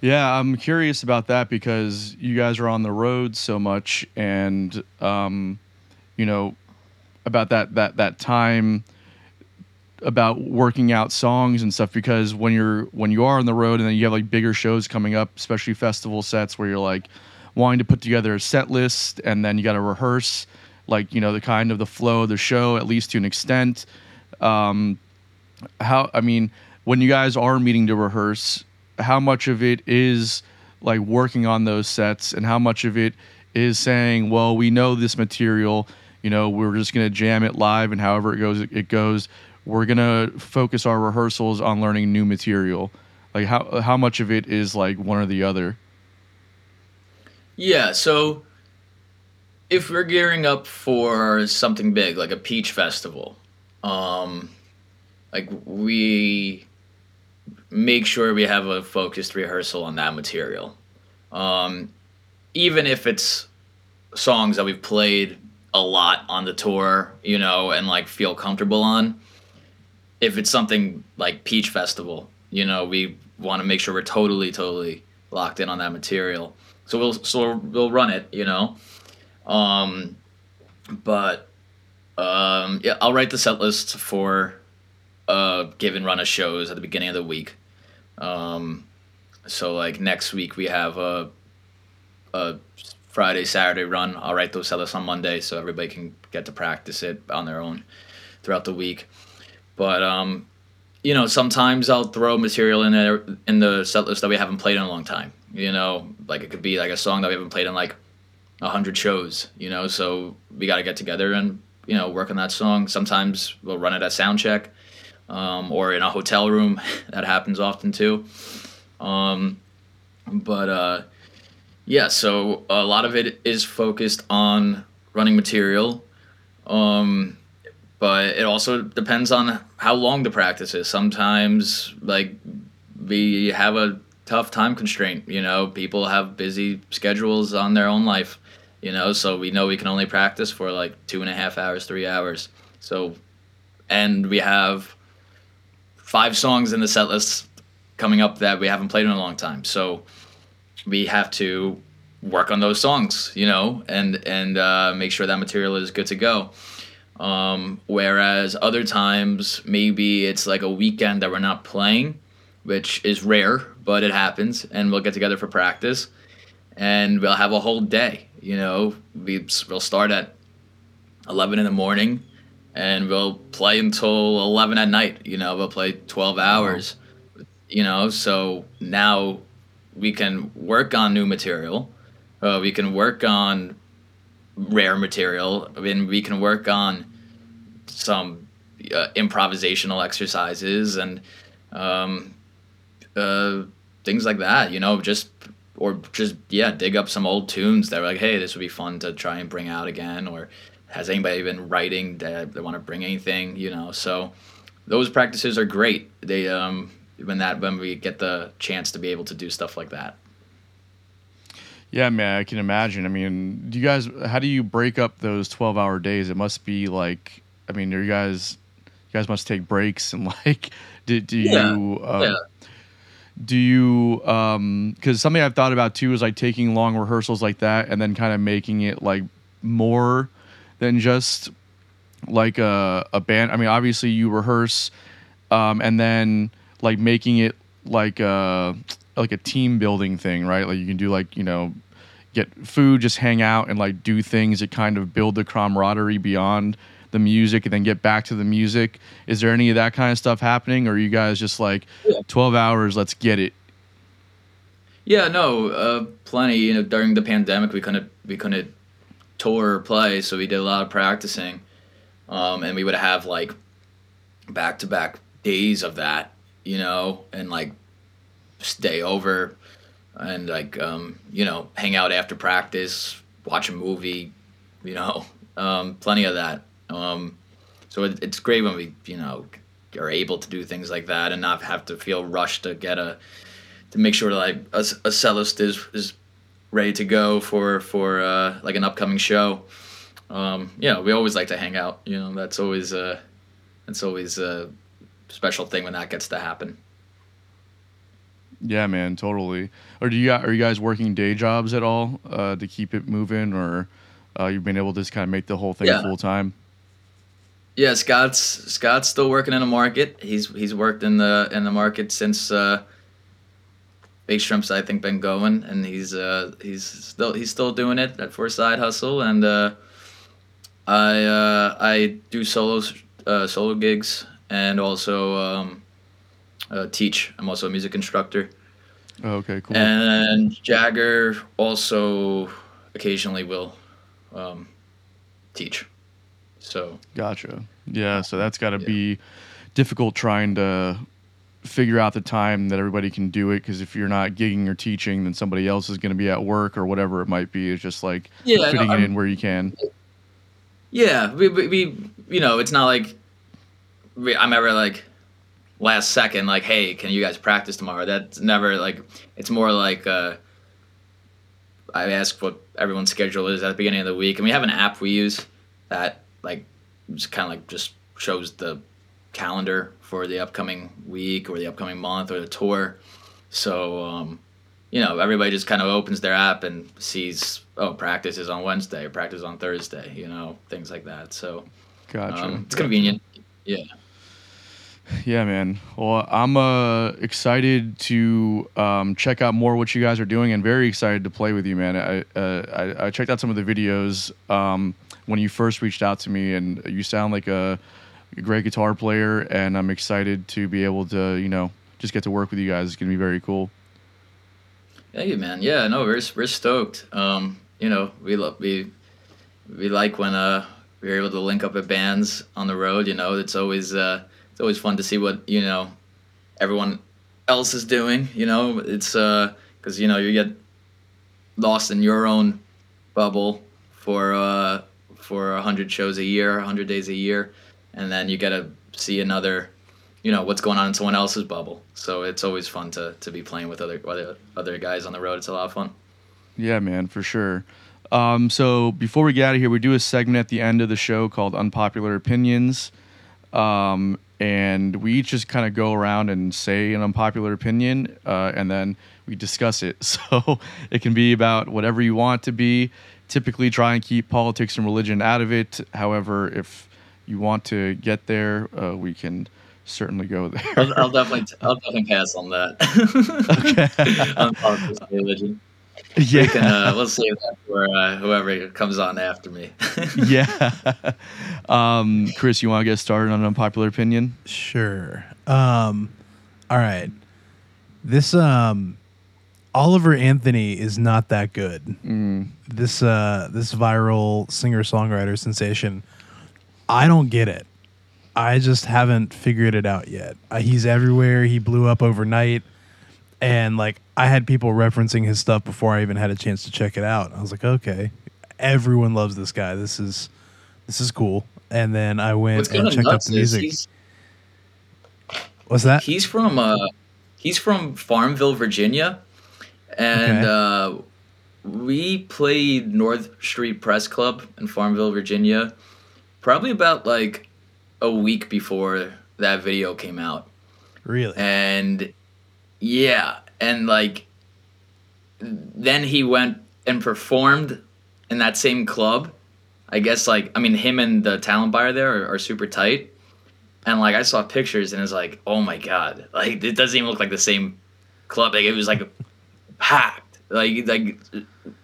Yeah, I'm curious about that because you guys are on the road so much, and um, you know about that that that time about working out songs and stuff. Because when you're when you are on the road and then you have like bigger shows coming up, especially festival sets where you're like wanting to put together a set list and then you got to rehearse like you know the kind of the flow of the show at least to an extent. Um, how I mean, when you guys are meeting to rehearse, how much of it is like working on those sets, and how much of it is saying, well, we know this material, you know, we're just gonna jam it live, and however it goes, it goes. We're gonna focus our rehearsals on learning new material. Like how how much of it is like one or the other? Yeah, so if we're gearing up for something big like a Peach Festival, um, like we make sure we have a focused rehearsal on that material. Um, even if it's songs that we've played a lot on the tour, you know, and like feel comfortable on. If it's something like Peach Festival, you know, we want to make sure we're totally, totally locked in on that material. So we'll so we'll run it, you know. Um, but um, yeah, I'll write the set list for a given run of shows at the beginning of the week. Um, so like next week we have a a Friday Saturday run. I'll write those set lists on Monday so everybody can get to practice it on their own throughout the week. But um, you know, sometimes I'll throw material in there in the set list that we haven't played in a long time. You know, like it could be like a song that we haven't played in like a hundred shows. You know, so we got to get together and you know work on that song. Sometimes we'll run it at sound check, um, or in a hotel room. that happens often too. Um, but uh, yeah, so a lot of it is focused on running material. Um, but it also depends on how long the practice is. Sometimes, like, we have a tough time constraint. You know, people have busy schedules on their own life. You know, so we know we can only practice for like two and a half hours, three hours. So, and we have five songs in the set list coming up that we haven't played in a long time. So, we have to work on those songs. You know, and and uh, make sure that material is good to go. Um, whereas other times, maybe it's like a weekend that we're not playing, which is rare, but it happens, and we'll get together for practice, and we'll have a whole day. You know, we we'll start at eleven in the morning, and we'll play until eleven at night. You know, we'll play twelve hours. You know, so now we can work on new material. Uh, we can work on rare material. I mean, we can work on some uh, improvisational exercises and um, uh, things like that. You know, just or just yeah, dig up some old tunes that are like, hey, this would be fun to try and bring out again. Or has anybody been writing that they want to bring anything? You know, so those practices are great. They um, when that when we get the chance to be able to do stuff like that. Yeah, man, I can imagine. I mean, do you guys? How do you break up those twelve-hour days? It must be like, I mean, are you guys? You guys must take breaks and like, do, do Yeah, you? Uh, yeah. Do you? Um, because something I've thought about too is like taking long rehearsals like that and then kind of making it like more than just like a a band. I mean, obviously you rehearse, um, and then like making it like a like a team building thing, right? Like you can do like you know get food, just hang out and like do things that kind of build the camaraderie beyond the music, and then get back to the music. Is there any of that kind of stuff happening, or are you guys just like twelve hours? Let's get it. Yeah, no, uh, plenty. You know, during the pandemic, we couldn't we couldn't tour or play, so we did a lot of practicing, um, and we would have like back to back days of that, you know, and like stay over and like um, you know hang out after practice, watch a movie, you know, um, plenty of that. Um, so it, it's great when we you know are able to do things like that and not have to feel rushed to get a to make sure that like a, a cellist is is ready to go for for uh, like an upcoming show. Um, yeah, we always like to hang out. You know, that's always uh, that's always a special thing when that gets to happen. Yeah, man, totally. Or do you are you guys working day jobs at all uh, to keep it moving, or uh, you've been able to just kind of make the whole thing Yeah. full time? Yeah, Scott's Scott's still working in the market. He's he's worked in the in the market since uh, Baked Shrimp's I think been going, and he's uh, he's still he's still doing it for a side hustle. And uh, I uh, I do solo uh, solo gigs and also um, uh, teach. I'm also a music instructor. Oh, okay, cool. And Jager also occasionally will um, teach. So Gotcha. Yeah, so that's got to Yeah. be difficult trying to figure out the time that everybody can do it because if you're not gigging or teaching, then somebody else is going to be at work or whatever it might be. It's just like Yeah, no, fitting it in where you can. Yeah, we, we, we you know, it's not like we, I'm ever like last second, like, hey, can you guys practice tomorrow? That's never like. It's more like uh, I ask what everyone's schedule is at the beginning of the week, and we have an app we use that like just kind of like just shows the calendar for the upcoming week or the upcoming month or the tour. So um, you know, everybody just kind of opens their app and sees, oh, practice is on Wednesday or practice on Thursday, you know, things like that. So Gotcha. um, it's convenient. Yeah. Yeah, man. Well, I'm uh, excited to um, check out more what you guys are doing, and very excited to play with you, man. I uh, I, I checked out some of the videos um, when you first reached out to me, and you sound like a, great guitar player, and I'm excited to be able to, you know, just get to work with you guys. It's gonna be very cool. Thank you, man. Yeah, no, we're we're stoked. Um, you know, we love we we like when uh we're able to link up at bands on the road. You know, it's always uh it's always fun to see what you know everyone else is doing. You know, it's uh because you know you get lost in your own bubble for uh for a hundred shows a year, a hundred days a year, and then you get to see another you know what's going on in someone else's bubble. So it's always fun to to be playing with other other other guys on the road. It's a lot of fun. Yeah, man, for sure. Um, so before we get out of here, we do a segment at the end of the show called Unpopular Opinions. Um, and we each just kind of go around and say an unpopular opinion, uh, and then we discuss it. So it can be about whatever you want to be. Typically, try and keep politics and religion out of it. However, if you want to get there, uh, we can certainly go there. I'll, I'll definitely I'll definitely pass on that. on politics and religion. yeah. We can, uh, we'll save that for uh, whoever comes on after me. yeah. um, Chris, you want to get started on an unpopular opinion? Sure. Um, all right. This um, Oliver Anthony is not that good. Mm, This uh, this viral singer songwriter sensation. I don't get it. I just haven't figured it out yet. Uh, he's everywhere. He blew up overnight, and like I had people referencing his stuff before I even had a chance to check it out. I was like, okay, everyone loves this guy. This is this is cool. And then I went What's and checked out the music. he's What's that? he's from uh he's from Farmville, Virginia, and Okay. uh, we played North Street Press Club in Farmville, Virginia, probably about like a week before that video came out. Really? and yeah and like then he went and performed in that same club. I guess like i mean him and the talent buyer there are, are super tight. And like i saw pictures and it's like oh my god like it doesn't even look like the same club. Like it was like packed like like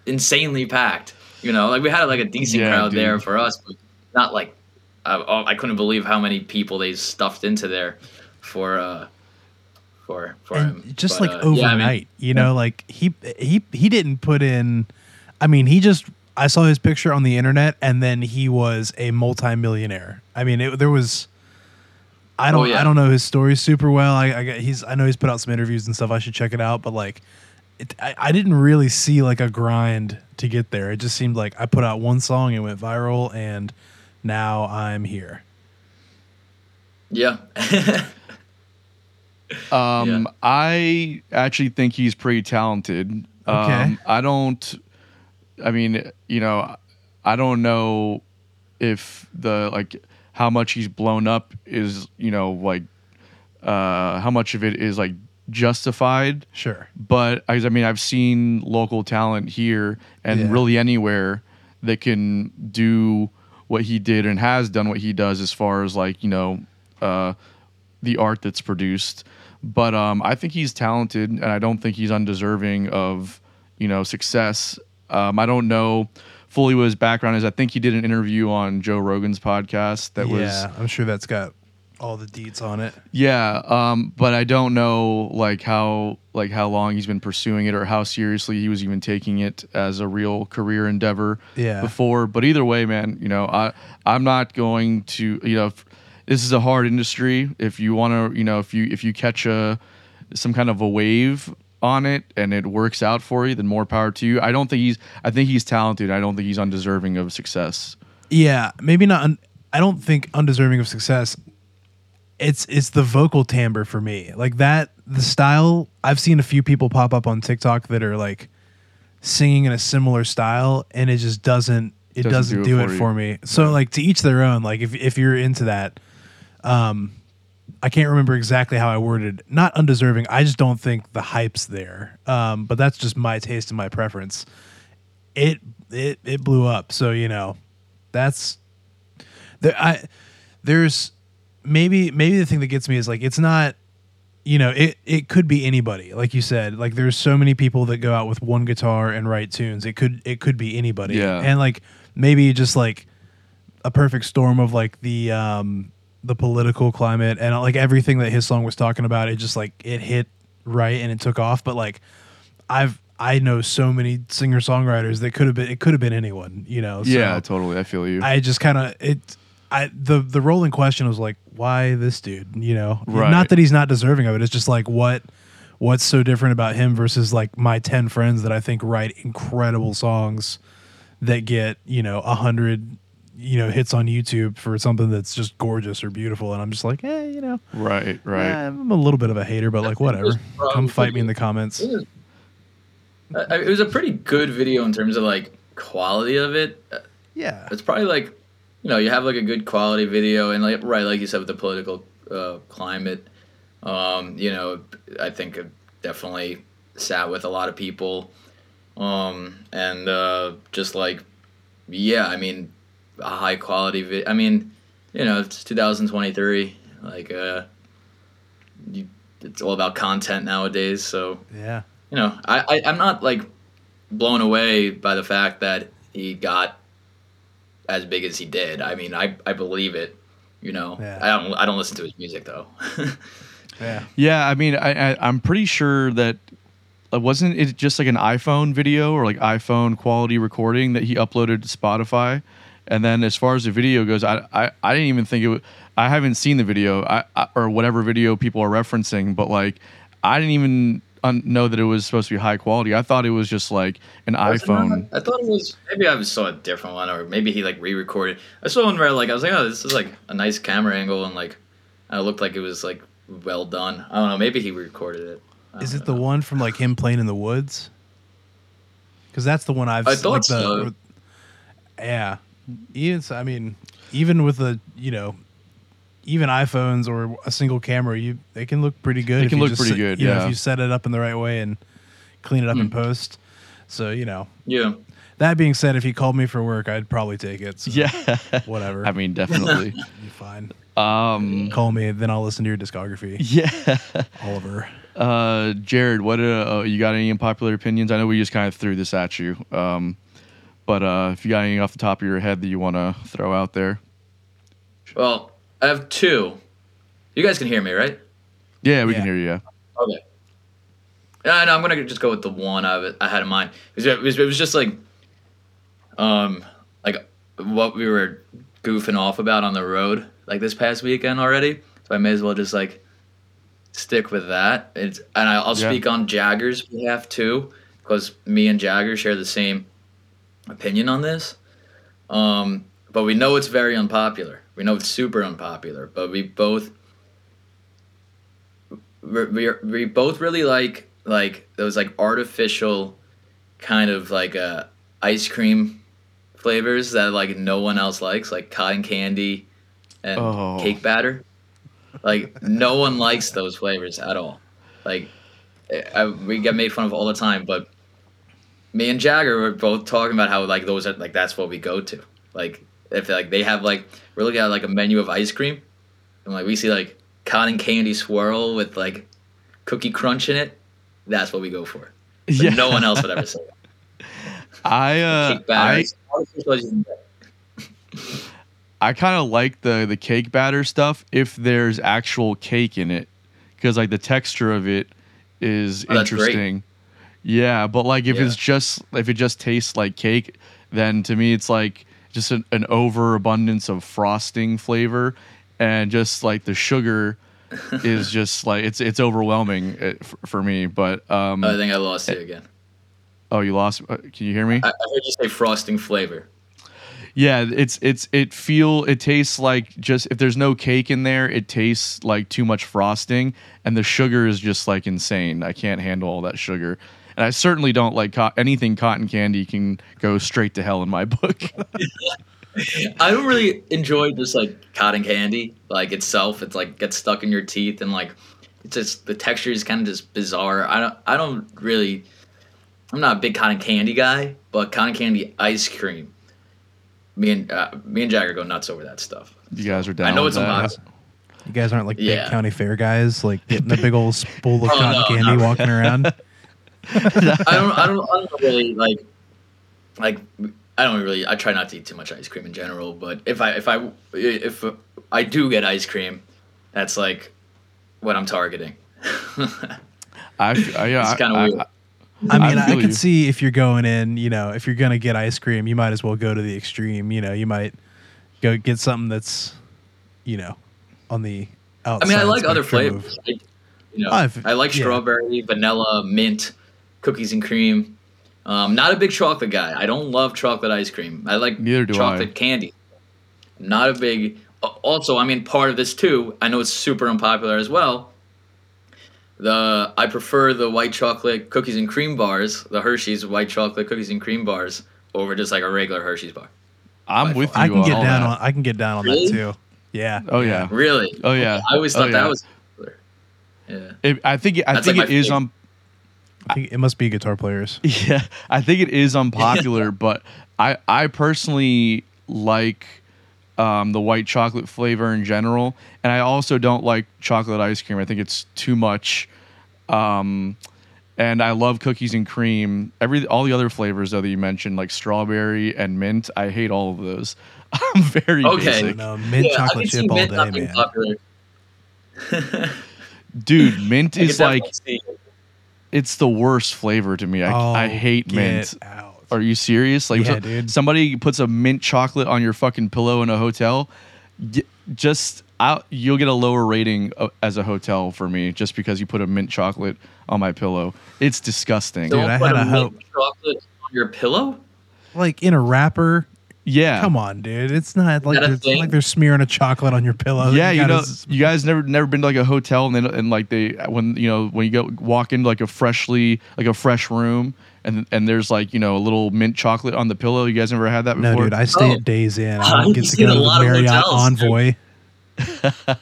insanely packed you know? Like we had like a decent Yeah, crowd there for us but not like uh, i couldn't believe how many people they stuffed into there for uh for for him just But, like uh, overnight, yeah, I mean, you know, like he he he didn't put in. I mean, he just I saw his picture on the internet, and then he was a multimillionaire. I mean, it, there was. I don't. Oh, yeah. I don't know his story super well. I, I he's. I know he's put out some interviews and stuff. I should check it out. But like, it, I, I didn't really see like a grind to get there. It just seemed like I put out one song, it went viral, and now I'm here. Yeah. Um, Yeah. I actually think he's pretty talented. Okay. Um, I don't. I mean, you know, I don't know if the like how much he's blown up is you know like uh how much of it is like justified Sure. but I, I mean i've seen local talent here and Yeah. really anywhere that can do what he did and has done what he does as far as like you know uh, the art that's produced. But um, i think he's talented and i don't think he's undeserving of you know success. Um, i don't know fully what his background is. I think he did an interview on joe rogan's podcast that was yeah, I'm sure that's got all the deets on it. yeah, um, but I don't know like how like how long he's been pursuing it or how seriously he was even taking it as a real career endeavor Yeah. before. But either way, man, you know, I I'm not going to you know this is a hard industry. If you want to, you know, if you if you catch a some kind of a wave on it and it works out for you, then more power to you. I don't think he's I think he's talented. I don't think he's undeserving of success. Yeah, maybe not. Un- I don't think undeserving of success. It's it's the vocal timbre for me. Like that, the style. I've seen a few people pop up on TikTok that are like singing in a similar style, and it just doesn't. It doesn't, do, it, for, me. So like to each their own. Like if if you're into that, um, I can't remember exactly how I worded. Not undeserving. I just don't think the hype's there. Um, but that's just my taste and my preference. It it it blew up. So you know, that's there. I there's maybe maybe the thing that gets me is like it's not. You know, it it could be anybody. Like you said, like there's so many people that go out with one guitar and write tunes. It could it could be anybody. Yeah. And like maybe just like a perfect storm of like the um the political climate and like everything that his song was talking about it just like it hit right and it took off but like i've i know so many singer songwriters that could have been it could have been anyone you know so yeah, totally. I feel you. i just kind of it i the the rolling question was like why this dude you know Right. not that he's not deserving of it it's just like what what's so different about him versus like my 10 friends that i think write incredible songs that get you know a hundred you know hits on YouTube for something that's just gorgeous or beautiful, and I'm just like, eh, you know, right, right. eh, I'm a little bit of a hater, but like whatever. Come fight me in the comments. It was, I- I- it was a pretty good video in terms of like quality of it. Uh, Yeah, It's probably like, you know, you have like a good quality video, and like right, like you said with the political uh, climate, um, you know, I think it definitely sat with a lot of people, um, and uh, just like, yeah, I mean, a high quality video. I mean, you know, it's 2023, like, uh, you, it's all about content nowadays, so yeah, you know, I, I I'm not like blown away by the fact that he got as big as he did. I mean, I I believe it. You know, Yeah. I don't I don't listen to his music though. yeah. Yeah, I mean, I, I I'm pretty sure that uh, wasn't it just like an iPhone video or like iPhone quality recording that he uploaded to Spotify, and then as far as the video goes, I I, I didn't even think it. Was, I haven't seen the video I, I, or whatever video people are referencing, but like I didn't even un- know that it was supposed to be high quality. I thought it was just like an iPhone. I thought it was maybe I saw a different one or maybe he like re-recorded. I saw one where like I was like, oh, this is like a nice camera angle and like it looked like it was like well done. I don't know. Maybe he recorded it. I it the one from like him playing in the woods? Because that's the one I've. I s- thought like the, so. Yeah, even s- I mean, even with the you know, even iPhones or a single camera, you they can look pretty good. They can look just pretty set- good, You know, yeah. if you set it up in the right way and clean it up in Hmm. post. So you know, Yeah. that being said, if he called me for work, I'd probably take it. So Yeah, whatever. I mean, definitely. You're fine. um, Call me, then I'll listen to your discography, yeah. Oliver. Uh, Jared, what uh, uh, you got any unpopular opinions? I know we just kind of threw this at you, um, but uh, if you got anything off the top of your head that you want to throw out there, Well, I have two. You guys can hear me, right? yeah, we Yeah. can hear you. Yeah. Okay. Yeah, no, I'm gonna just go with the one I, I had in mind. It was, it was, just like, um, like what we were goofing off about on the road like this past weekend already. So I may as well just like stick with that. It's and I- I'll Yeah. speak on Jager's behalf too, because me and Jager share the same opinion on this. Um, but we know it's very unpopular. We know it's super unpopular. But we both we we both really like like those like artificial kind of like uh ice cream flavors that like no one else likes, like cotton candy and Oh. cake batter. Like no one likes those flavors at all. Like I, we get made fun of all the time, but me and Jager were both talking about how like those are like that's what we go to. Like if like they have like we're looking at like a menu of ice cream, and like we see like cotton candy swirl with like cookie crunch in it. That's what we go for. But Yeah. no one else would ever say that. I uh. I is artificial as you can get. I kind of like the the cake batter stuff if there's actual cake in it, because like the texture of it is Oh, interesting. Yeah, but like if Yeah. it's just if it just tastes like cake, then to me it's like just an, an overabundance of frosting flavor, and just like the sugar is just like it's it's overwhelming uh, for, for me. But um, I think I lost you again. oh, you lost. uh, Can you hear me? I, I heard you say frosting flavor. Yeah, it's it's it feel it tastes like just if there's no cake in there, it tastes like too much frosting, and the sugar is just like insane. I can't handle all that sugar, and I certainly don't like co- anything cotton candy can go straight to hell in my book. I don't really enjoy just like cotton candy, like itself. It's like gets stuck in your teeth and like it's just the texture is kind of just bizarre. I don't I don't really I'm not a big cotton candy guy, but cotton candy ice cream. Me and uh, me and Jager go nuts over that stuff. you guys are down. I know with it's that. unpopular. You guys aren't like Yeah. big county fair guys, like getting a big old spool of Oh, cotton no, candy not walking around. I don't I don't I don't really like like I don't really I try not to eat too much ice cream in general, but if I if I if I do get ice cream, that's like what I'm targeting. I, I, yeah, It's kinda weird. I- I mean, I I, feel could you. see if you're going in, you know, if you're gonna get ice cream, you might as well go to the extreme. You know, you might go get something that's, you know, on the I mean, I like other flavors. Like, you know, I've- I like yeah. strawberry, vanilla, mint, cookies and cream. Um, not a big chocolate guy. I don't love chocolate ice cream. I like Neither do chocolate I. candy. Not a big. Also, I mean, part of this too. I know it's super unpopular as well. The I prefer the white chocolate cookies and cream bars, the Hershey's white chocolate cookies and cream bars, over just like a regular Hershey's bar. I'm by with you. I can on get all down that. on. I can get down on Really? that too. Yeah. Oh yeah. Really? Oh yeah. I always Oh, thought yeah. that was popular. Yeah. It, I think I That's think like it my is favorite. on. I think it must be guitar players. Yeah, I think it is unpopular, but I I personally like um, the white chocolate flavor in general, and I also don't like chocolate ice cream. I think it's too much. Um, and I love cookies and cream. Every all the other flavors though that you mentioned, like strawberry and mint, I hate all of those. I'm very Okay. basic, No, mint Yeah, chocolate chip all day, man. dude. Mint is like see it. It's the worst flavor to me. I I Oh, hate get mint. Out. Are you serious? Like, Yeah, so- dude. somebody puts a mint chocolate on your fucking pillow in a hotel, y- just out, you'll get a lower rating uh, as a hotel for me just because you put a mint chocolate on my pillow. It's disgusting. Don't I put had a a mint hope. chocolate on your pillow. Like in a wrapper. Yeah, Come on, dude. It's not like that a they're, thing? like they're smearing a chocolate on your pillow. yeah. You, gotta know, s- you guys never never been to like a hotel and then and like they when you know when you go walk into like a freshly like a fresh room and and there's like you know a little mint chocolate on the pillow. You guys never had that No, before? dude. I stay Oh. at Days Inn. I I've don't get to seen go a to the lot of Marriott hotels. Envoy.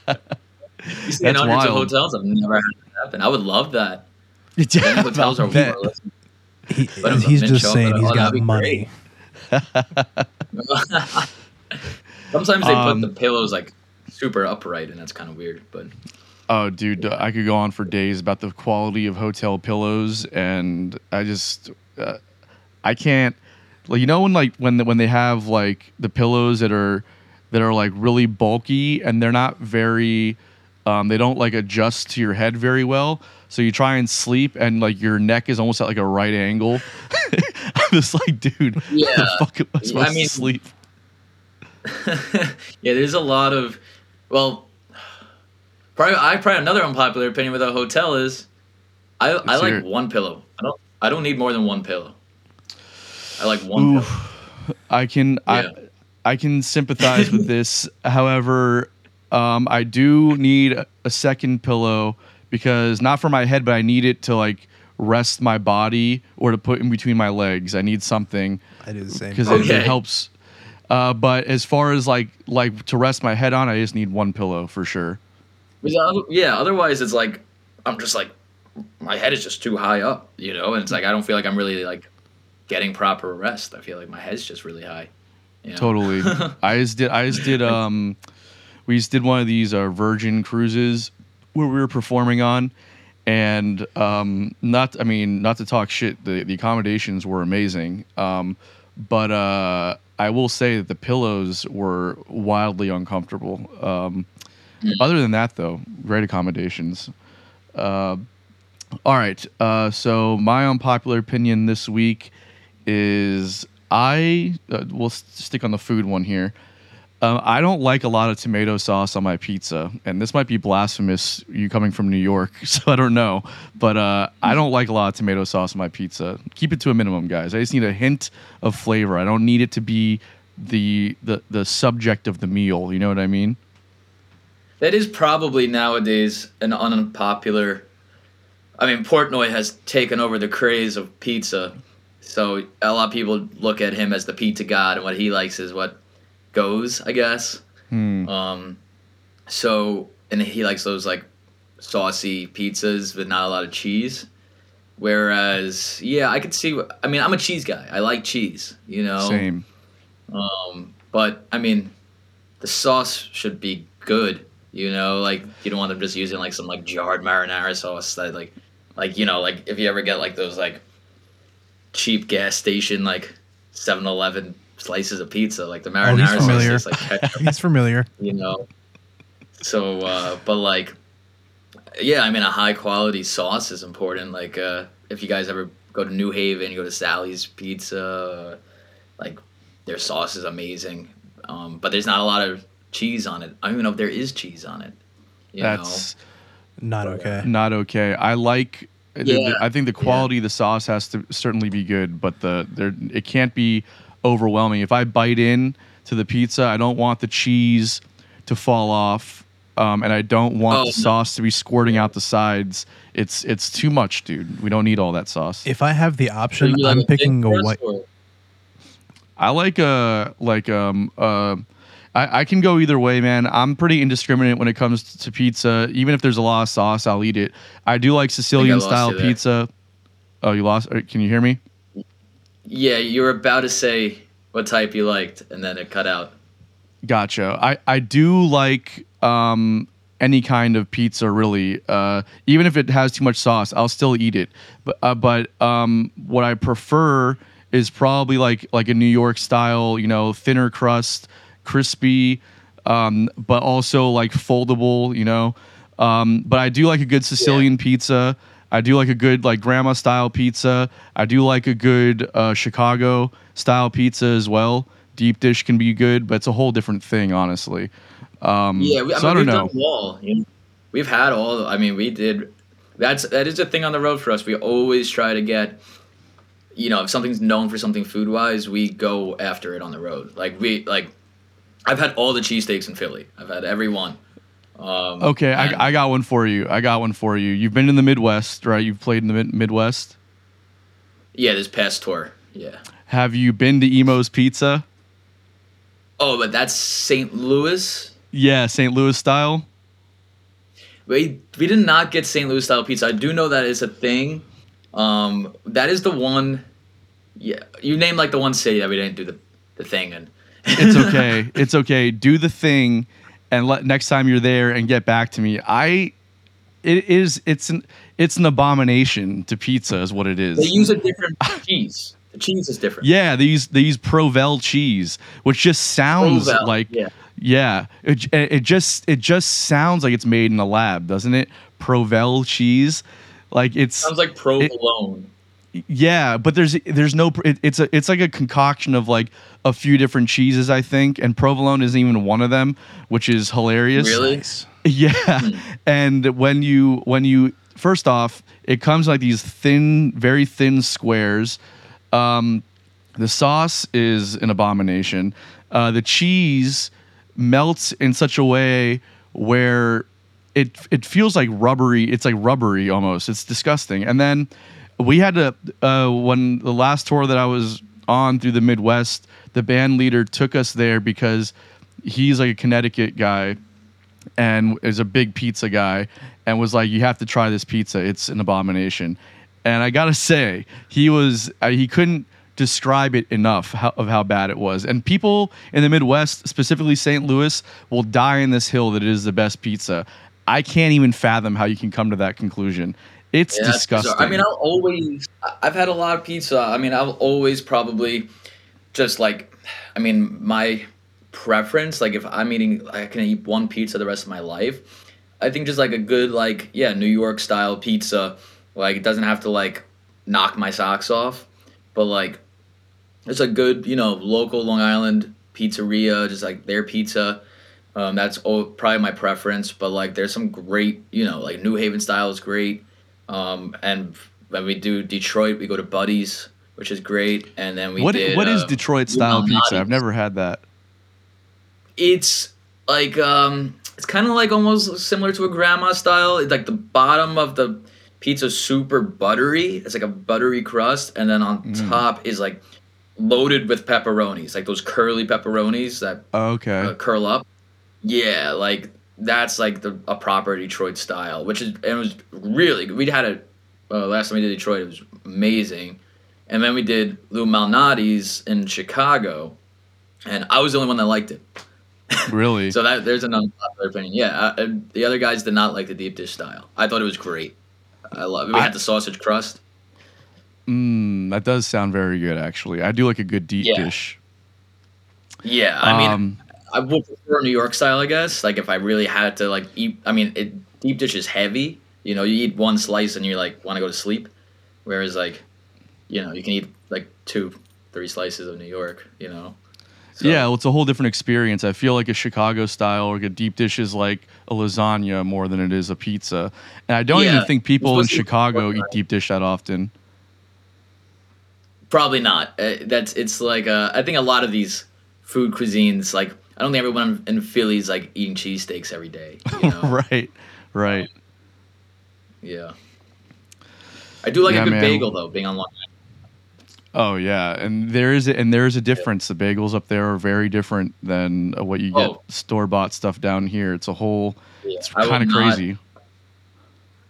You see That's in hundreds of wild. hotels. I've never had that happen. I would love that. Yeah, hotels are I He, But he's just saying he's oh, got that'd be money. Sometimes they Um, put the pillows like super upright, and that's kind of weird. But Oh, dude, I could go on for days about the quality of hotel pillows, and I just, uh, I can't. Like, you know, when like when when they have like the pillows that are that are like really bulky and they're not very um, they don't like adjust to your head very well. So you try and sleep, and like your neck is almost at like a right angle. I'm just like, dude, how the Yeah. fuck am I supposed I mean, to sleep? yeah, there's a lot of, well, probably I probably another unpopular opinion with a hotel is, I I like it. one pillow. I don't I don't need more than one pillow. I like one pillow. I can Yeah. I I can sympathize with this. However, um, I do need a second pillow because not for my head, but I need it to like rest my body or to put in between my legs. I need something I do the same. because thing. it, it helps. Uh, but as far as like like to rest my head on, I just need one pillow for sure. Yeah, otherwise it's like I'm just like my head is just too high up, you know, and it's like I don't feel like I'm really like getting proper rest. I feel like my head's just really high. you know? Totally. I just did. I just did. Um, we just did one of these uh, Virgin cruises where we were performing on, and um, not. I mean, not to talk shit. The the accommodations were amazing. Um, but uh, I will say that the pillows were wildly uncomfortable. Um, Other than that, though, great accommodations. Uh, all right. Uh, so my unpopular opinion this week is I uh, will s- stick on the food one here. Um, I don't like a lot of tomato sauce on my pizza, and this might be blasphemous. You coming from New York, so I don't know, but uh, I don't like a lot of tomato sauce on my pizza. Keep it to a minimum, guys. I just need a hint of flavor. I don't need it to be the the the subject of the meal. You know what I mean? That is probably nowadays an unpopular. I mean, Portnoy has taken over the craze of pizza, so a lot of people look at him as the pizza god, and what he likes is what goes, I guess. Hmm. Um, so and he likes those like saucy pizzas with not a lot of cheese. Whereas, yeah, I could see. I mean, I'm a cheese guy. I like cheese, you know. Same. Um, but I mean, the sauce should be good. You know, like you don't want them just using like some like jarred marinara sauce that like, like you know, like if you ever get like those like cheap gas station like 7-Eleven slices of pizza, like the Oh, he's marinara sauce familiar. tastes like ketchup, He's familiar. you know. So, uh, but like, yeah, I mean, a high quality sauce is important. Like, uh, if you guys ever go to New Haven, you go to Sally's Pizza, like their sauce is amazing. Um, but there's not a lot of cheese on it. I don't even know if there is cheese on it. You That's Not okay. not okay. I like. the- the- Yeah. I think the quality of the sauce has to certainly be good, but the there it can't be overwhelming. If I bite in to the pizza, I don't want the cheese to fall off, um, and I don't want Oh, the no. sauce to be squirting out the sides. It's it's too much, dude. We don't need all that sauce. If I have the option, So like I'm a picking a white. or- I like a like um uh I, I can go either way, man. I'm pretty indiscriminate when it comes to pizza. Even if there's a lot of sauce, I'll eat it. I do like Sicilian lost style you there. pizza. Oh, you lost? uh, Can you hear me? Yeah, you were about to say what type you liked, and then it cut out. Gotcha. I, I do like um, any kind of pizza, really. Uh, even if it has too much sauce, I'll still eat it. But uh, but um, what I prefer is probably like like a New York style, you know, thinner crust, crispy, um, but also like foldable, you know. Um, but I do like a good Sicilian pizza. I do like a good like grandma style pizza. I do like a good uh, Chicago style pizza as well. Deep dish can be good, but it's a whole different thing, honestly. Um, Yeah, we, I, so mean, I don't we've know. done all. You know? We've had all. I mean, we did. That's that is a thing on the road for us. We always try to get. You know, if something's known for something food wise, we go after it on the road. Like we like, I've had all the cheesesteaks in Philly. I've had every one. Um, Okay, and- I, I got one for you. I got one for you. You've been in the Midwest, right? You've played in the mid- Midwest. yeah, this past tour. Yeah. Have you been to Imo's Pizza? Oh, but that's St. Louis. Yeah, St. Louis style. We we did not get St. Louis style pizza. I do know that is a thing. Um, that is the one. Yeah, you named like the one city that we didn't do the, the thing in. It's okay. it's okay. Do the thing, and let next time you're there and get back to me. I, it is. It's an. It's an abomination to pizza, is what it is. They use a different cheese. The cheese is different. Yeah, they use they use Provel cheese, which just sounds Provel, like yeah. yeah. It, it just it just sounds like it's made in a lab, doesn't it? Provel cheese, like it's Sounds like provolone. Yeah, but there's there's no it, it's a it's like a concoction of like a few different cheeses, I think, and provolone isn't even one of them, which is hilarious. Really? Nice. Yeah. And when you when you first off, it comes like these thin, very thin squares. Um, the sauce is an abomination. Uh, the cheese melts in such a way where it it feels like rubbery. It's like rubbery almost. It's disgusting. And then we had to uh, when the last tour that I was on through the Midwest, the band leader took us there because he's like a Connecticut guy and is a big pizza guy and was like you have to try this pizza. It's an abomination. And i gotta say he was uh, he couldn't describe it enough how, of how bad it was. And people in the midwest specifically st louis will die in this hill that it is the best pizza. I can't even fathom how you can come to that conclusion it's Yeah, disgusting I mean, I'll always. I've had a lot of pizza. I mean, I'll always probably just like. I mean, my preference, like if I'm eating, I can eat one pizza the rest of my life. I think just like a good, like yeah, New York style pizza. Like it doesn't have to like knock my socks off, but like it's a good, you know, local Long Island pizzeria, just like their pizza. Um, that's all, probably my preference, but like there's some great, you know, like New Haven style is great. Um, and when we do Detroit, we go to Buddy's, which is great. And then we what, did. what is uh, detroit style pizza i've never had that It's like um, it's kind of like almost similar to a grandma style. It's like the bottom of the pizza super buttery. It's like a buttery crust, and then on Mm. top is like loaded with pepperonis, like those curly pepperonis that okay uh, curl up. Yeah, like that's like the a proper Detroit style, which is it was really good. We had a uh, last time we did Detroit. It was amazing, and then we did Lou Malnati's in Chicago, and I was the only one that liked it. really So that there's an unpopular opinion. Yeah, uh, uh, the other guys did not like the deep dish style. I thought it was great. I love. We I- had the sausage crust. mm, that does sound very good actually i do like a good deep Yeah. dish Yeah, I mean, Um, I would prefer New York style, I guess. Like if I really had to like eat, I mean, it, deep dish is heavy. You know, you eat one slice and you like want to go to sleep, whereas like, you know, you can eat like two, three slices of New York. You know. So- yeah, well, it's a whole different experience. I feel like a Chicago style or like a deep dish is like a lasagna more than it is a pizza. And I don't Yeah, even think people in it's supposed to be Chicago eat deep dish that often. Probably not. Uh, that's it's like uh, I think a lot of these food cuisines like I don't think everyone in Philly is like eating cheesesteaks every day. You know? right, right. Yeah. I do like Yeah, a good man. bagel though, being on Long Island. Oh yeah, and there is a, and there is a difference. The bagels up there are very different than uh, what you get Oh. store bought stuff down here. It's a whole. Yeah. It's kind of crazy.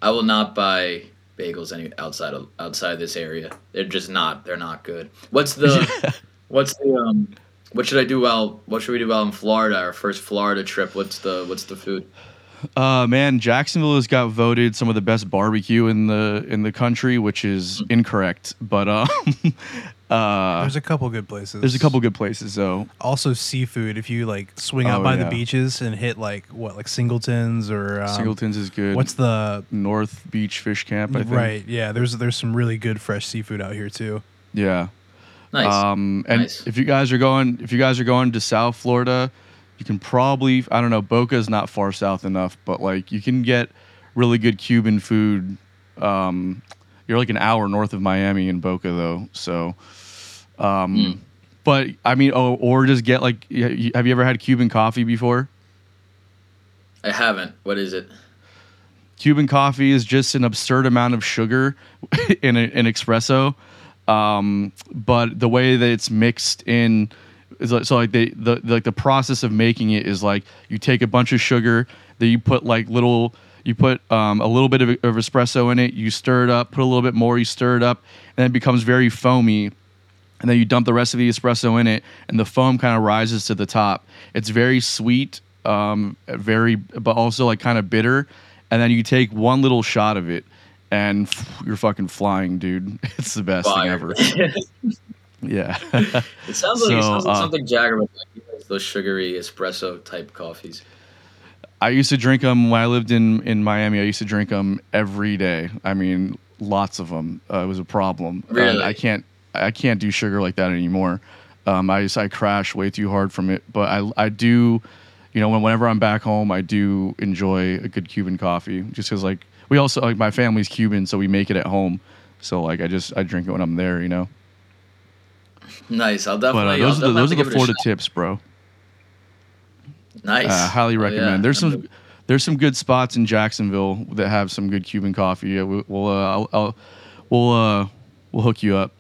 I will not buy bagels any outside of outside this area. They're just not. They're not good. What's the what's the um what should I do while what should we do while in Florida? Our first Florida trip. What's the what's the food? Uh, man, Jacksonville has got voted some of the best barbecue in the in the country, which is Mm. incorrect. But um, uh, There's a couple good places. there's a couple good places though. Also, seafood. If you like swing out Oh, by yeah. the beaches and hit like what, like Singleton's or um, Singleton's is good. What's the North Beach Fish Camp? I think. right? Yeah, there's there's some really good fresh seafood out here too. Yeah. Nice. Um, and Nice. if you guys are going, if you guys are going to South Florida, you can probably, I don't know, Boca is not far south enough, but like you can get really good Cuban food. Um, you're like an hour north of Miami in Boca though, so. Um, Mm. but I mean, oh, or just get like, have you ever had Cuban coffee before? I haven't. What is it? Cuban coffee is just an absurd amount of sugar in a, an espresso, um, but the way that it's mixed in is like, so like the, the like the process of making it is like you take a bunch of sugar, that you put like little you put um, a little bit of, of espresso in it, you stir it up, put a little bit more, you stir it up, and then it becomes very foamy. And then you dump the rest of the espresso in it, and the foam kind of rises to the top. It's very sweet, um, very, but also like kind of bitter. And then you take one little shot of it, and you're fucking flying, dude. It's the best thing ever. Yeah. It sounds like, it sounds like uh, something Jager would like. Those sugary espresso type coffees. I used to drink them when I lived in in Miami. I used to drink them every day. I mean, lots of them. Uh, it was a problem. Uh, Really? I can't I can't do sugar like that anymore. Um, I just I crash way too hard from it. But I I do, you know, when, whenever I'm back home, I do enjoy a good Cuban coffee. Just because like we also like my family's Cuban, so we make it at home. So like I just I drink it when I'm there, you know. Nice. I'll But definitely. uh, I'll those are the, definitely those are the give it a Florida tips, bro. Nice. Uh, highly Oh, recommend. yeah. There's some there's some good spots in Jacksonville that have some good Cuban coffee. Yeah, we- we'll uh, I'll, I'll we'll uh we'll hook you up.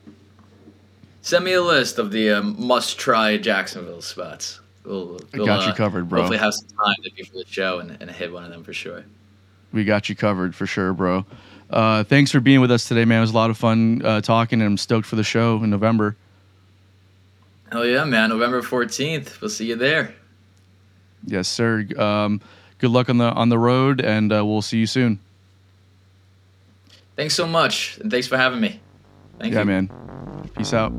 Send me a list of the um, must-try Jacksonville spots. We'll, I we'll, got you uh, covered, bro. Hopefully, have some time to before the show and, and hit one of them for sure. We got you covered for sure, bro. Uh, thanks for being with us today, man. It was a lot of fun uh, talking, and I'm stoked for the show in November. Hell yeah, man! November fourteenth. We'll see you there. Yes, sir. Um, good luck on the on the road, and uh, we'll see you soon. Thanks so much, and thanks for having me. Thank yeah, you. man. Peace out.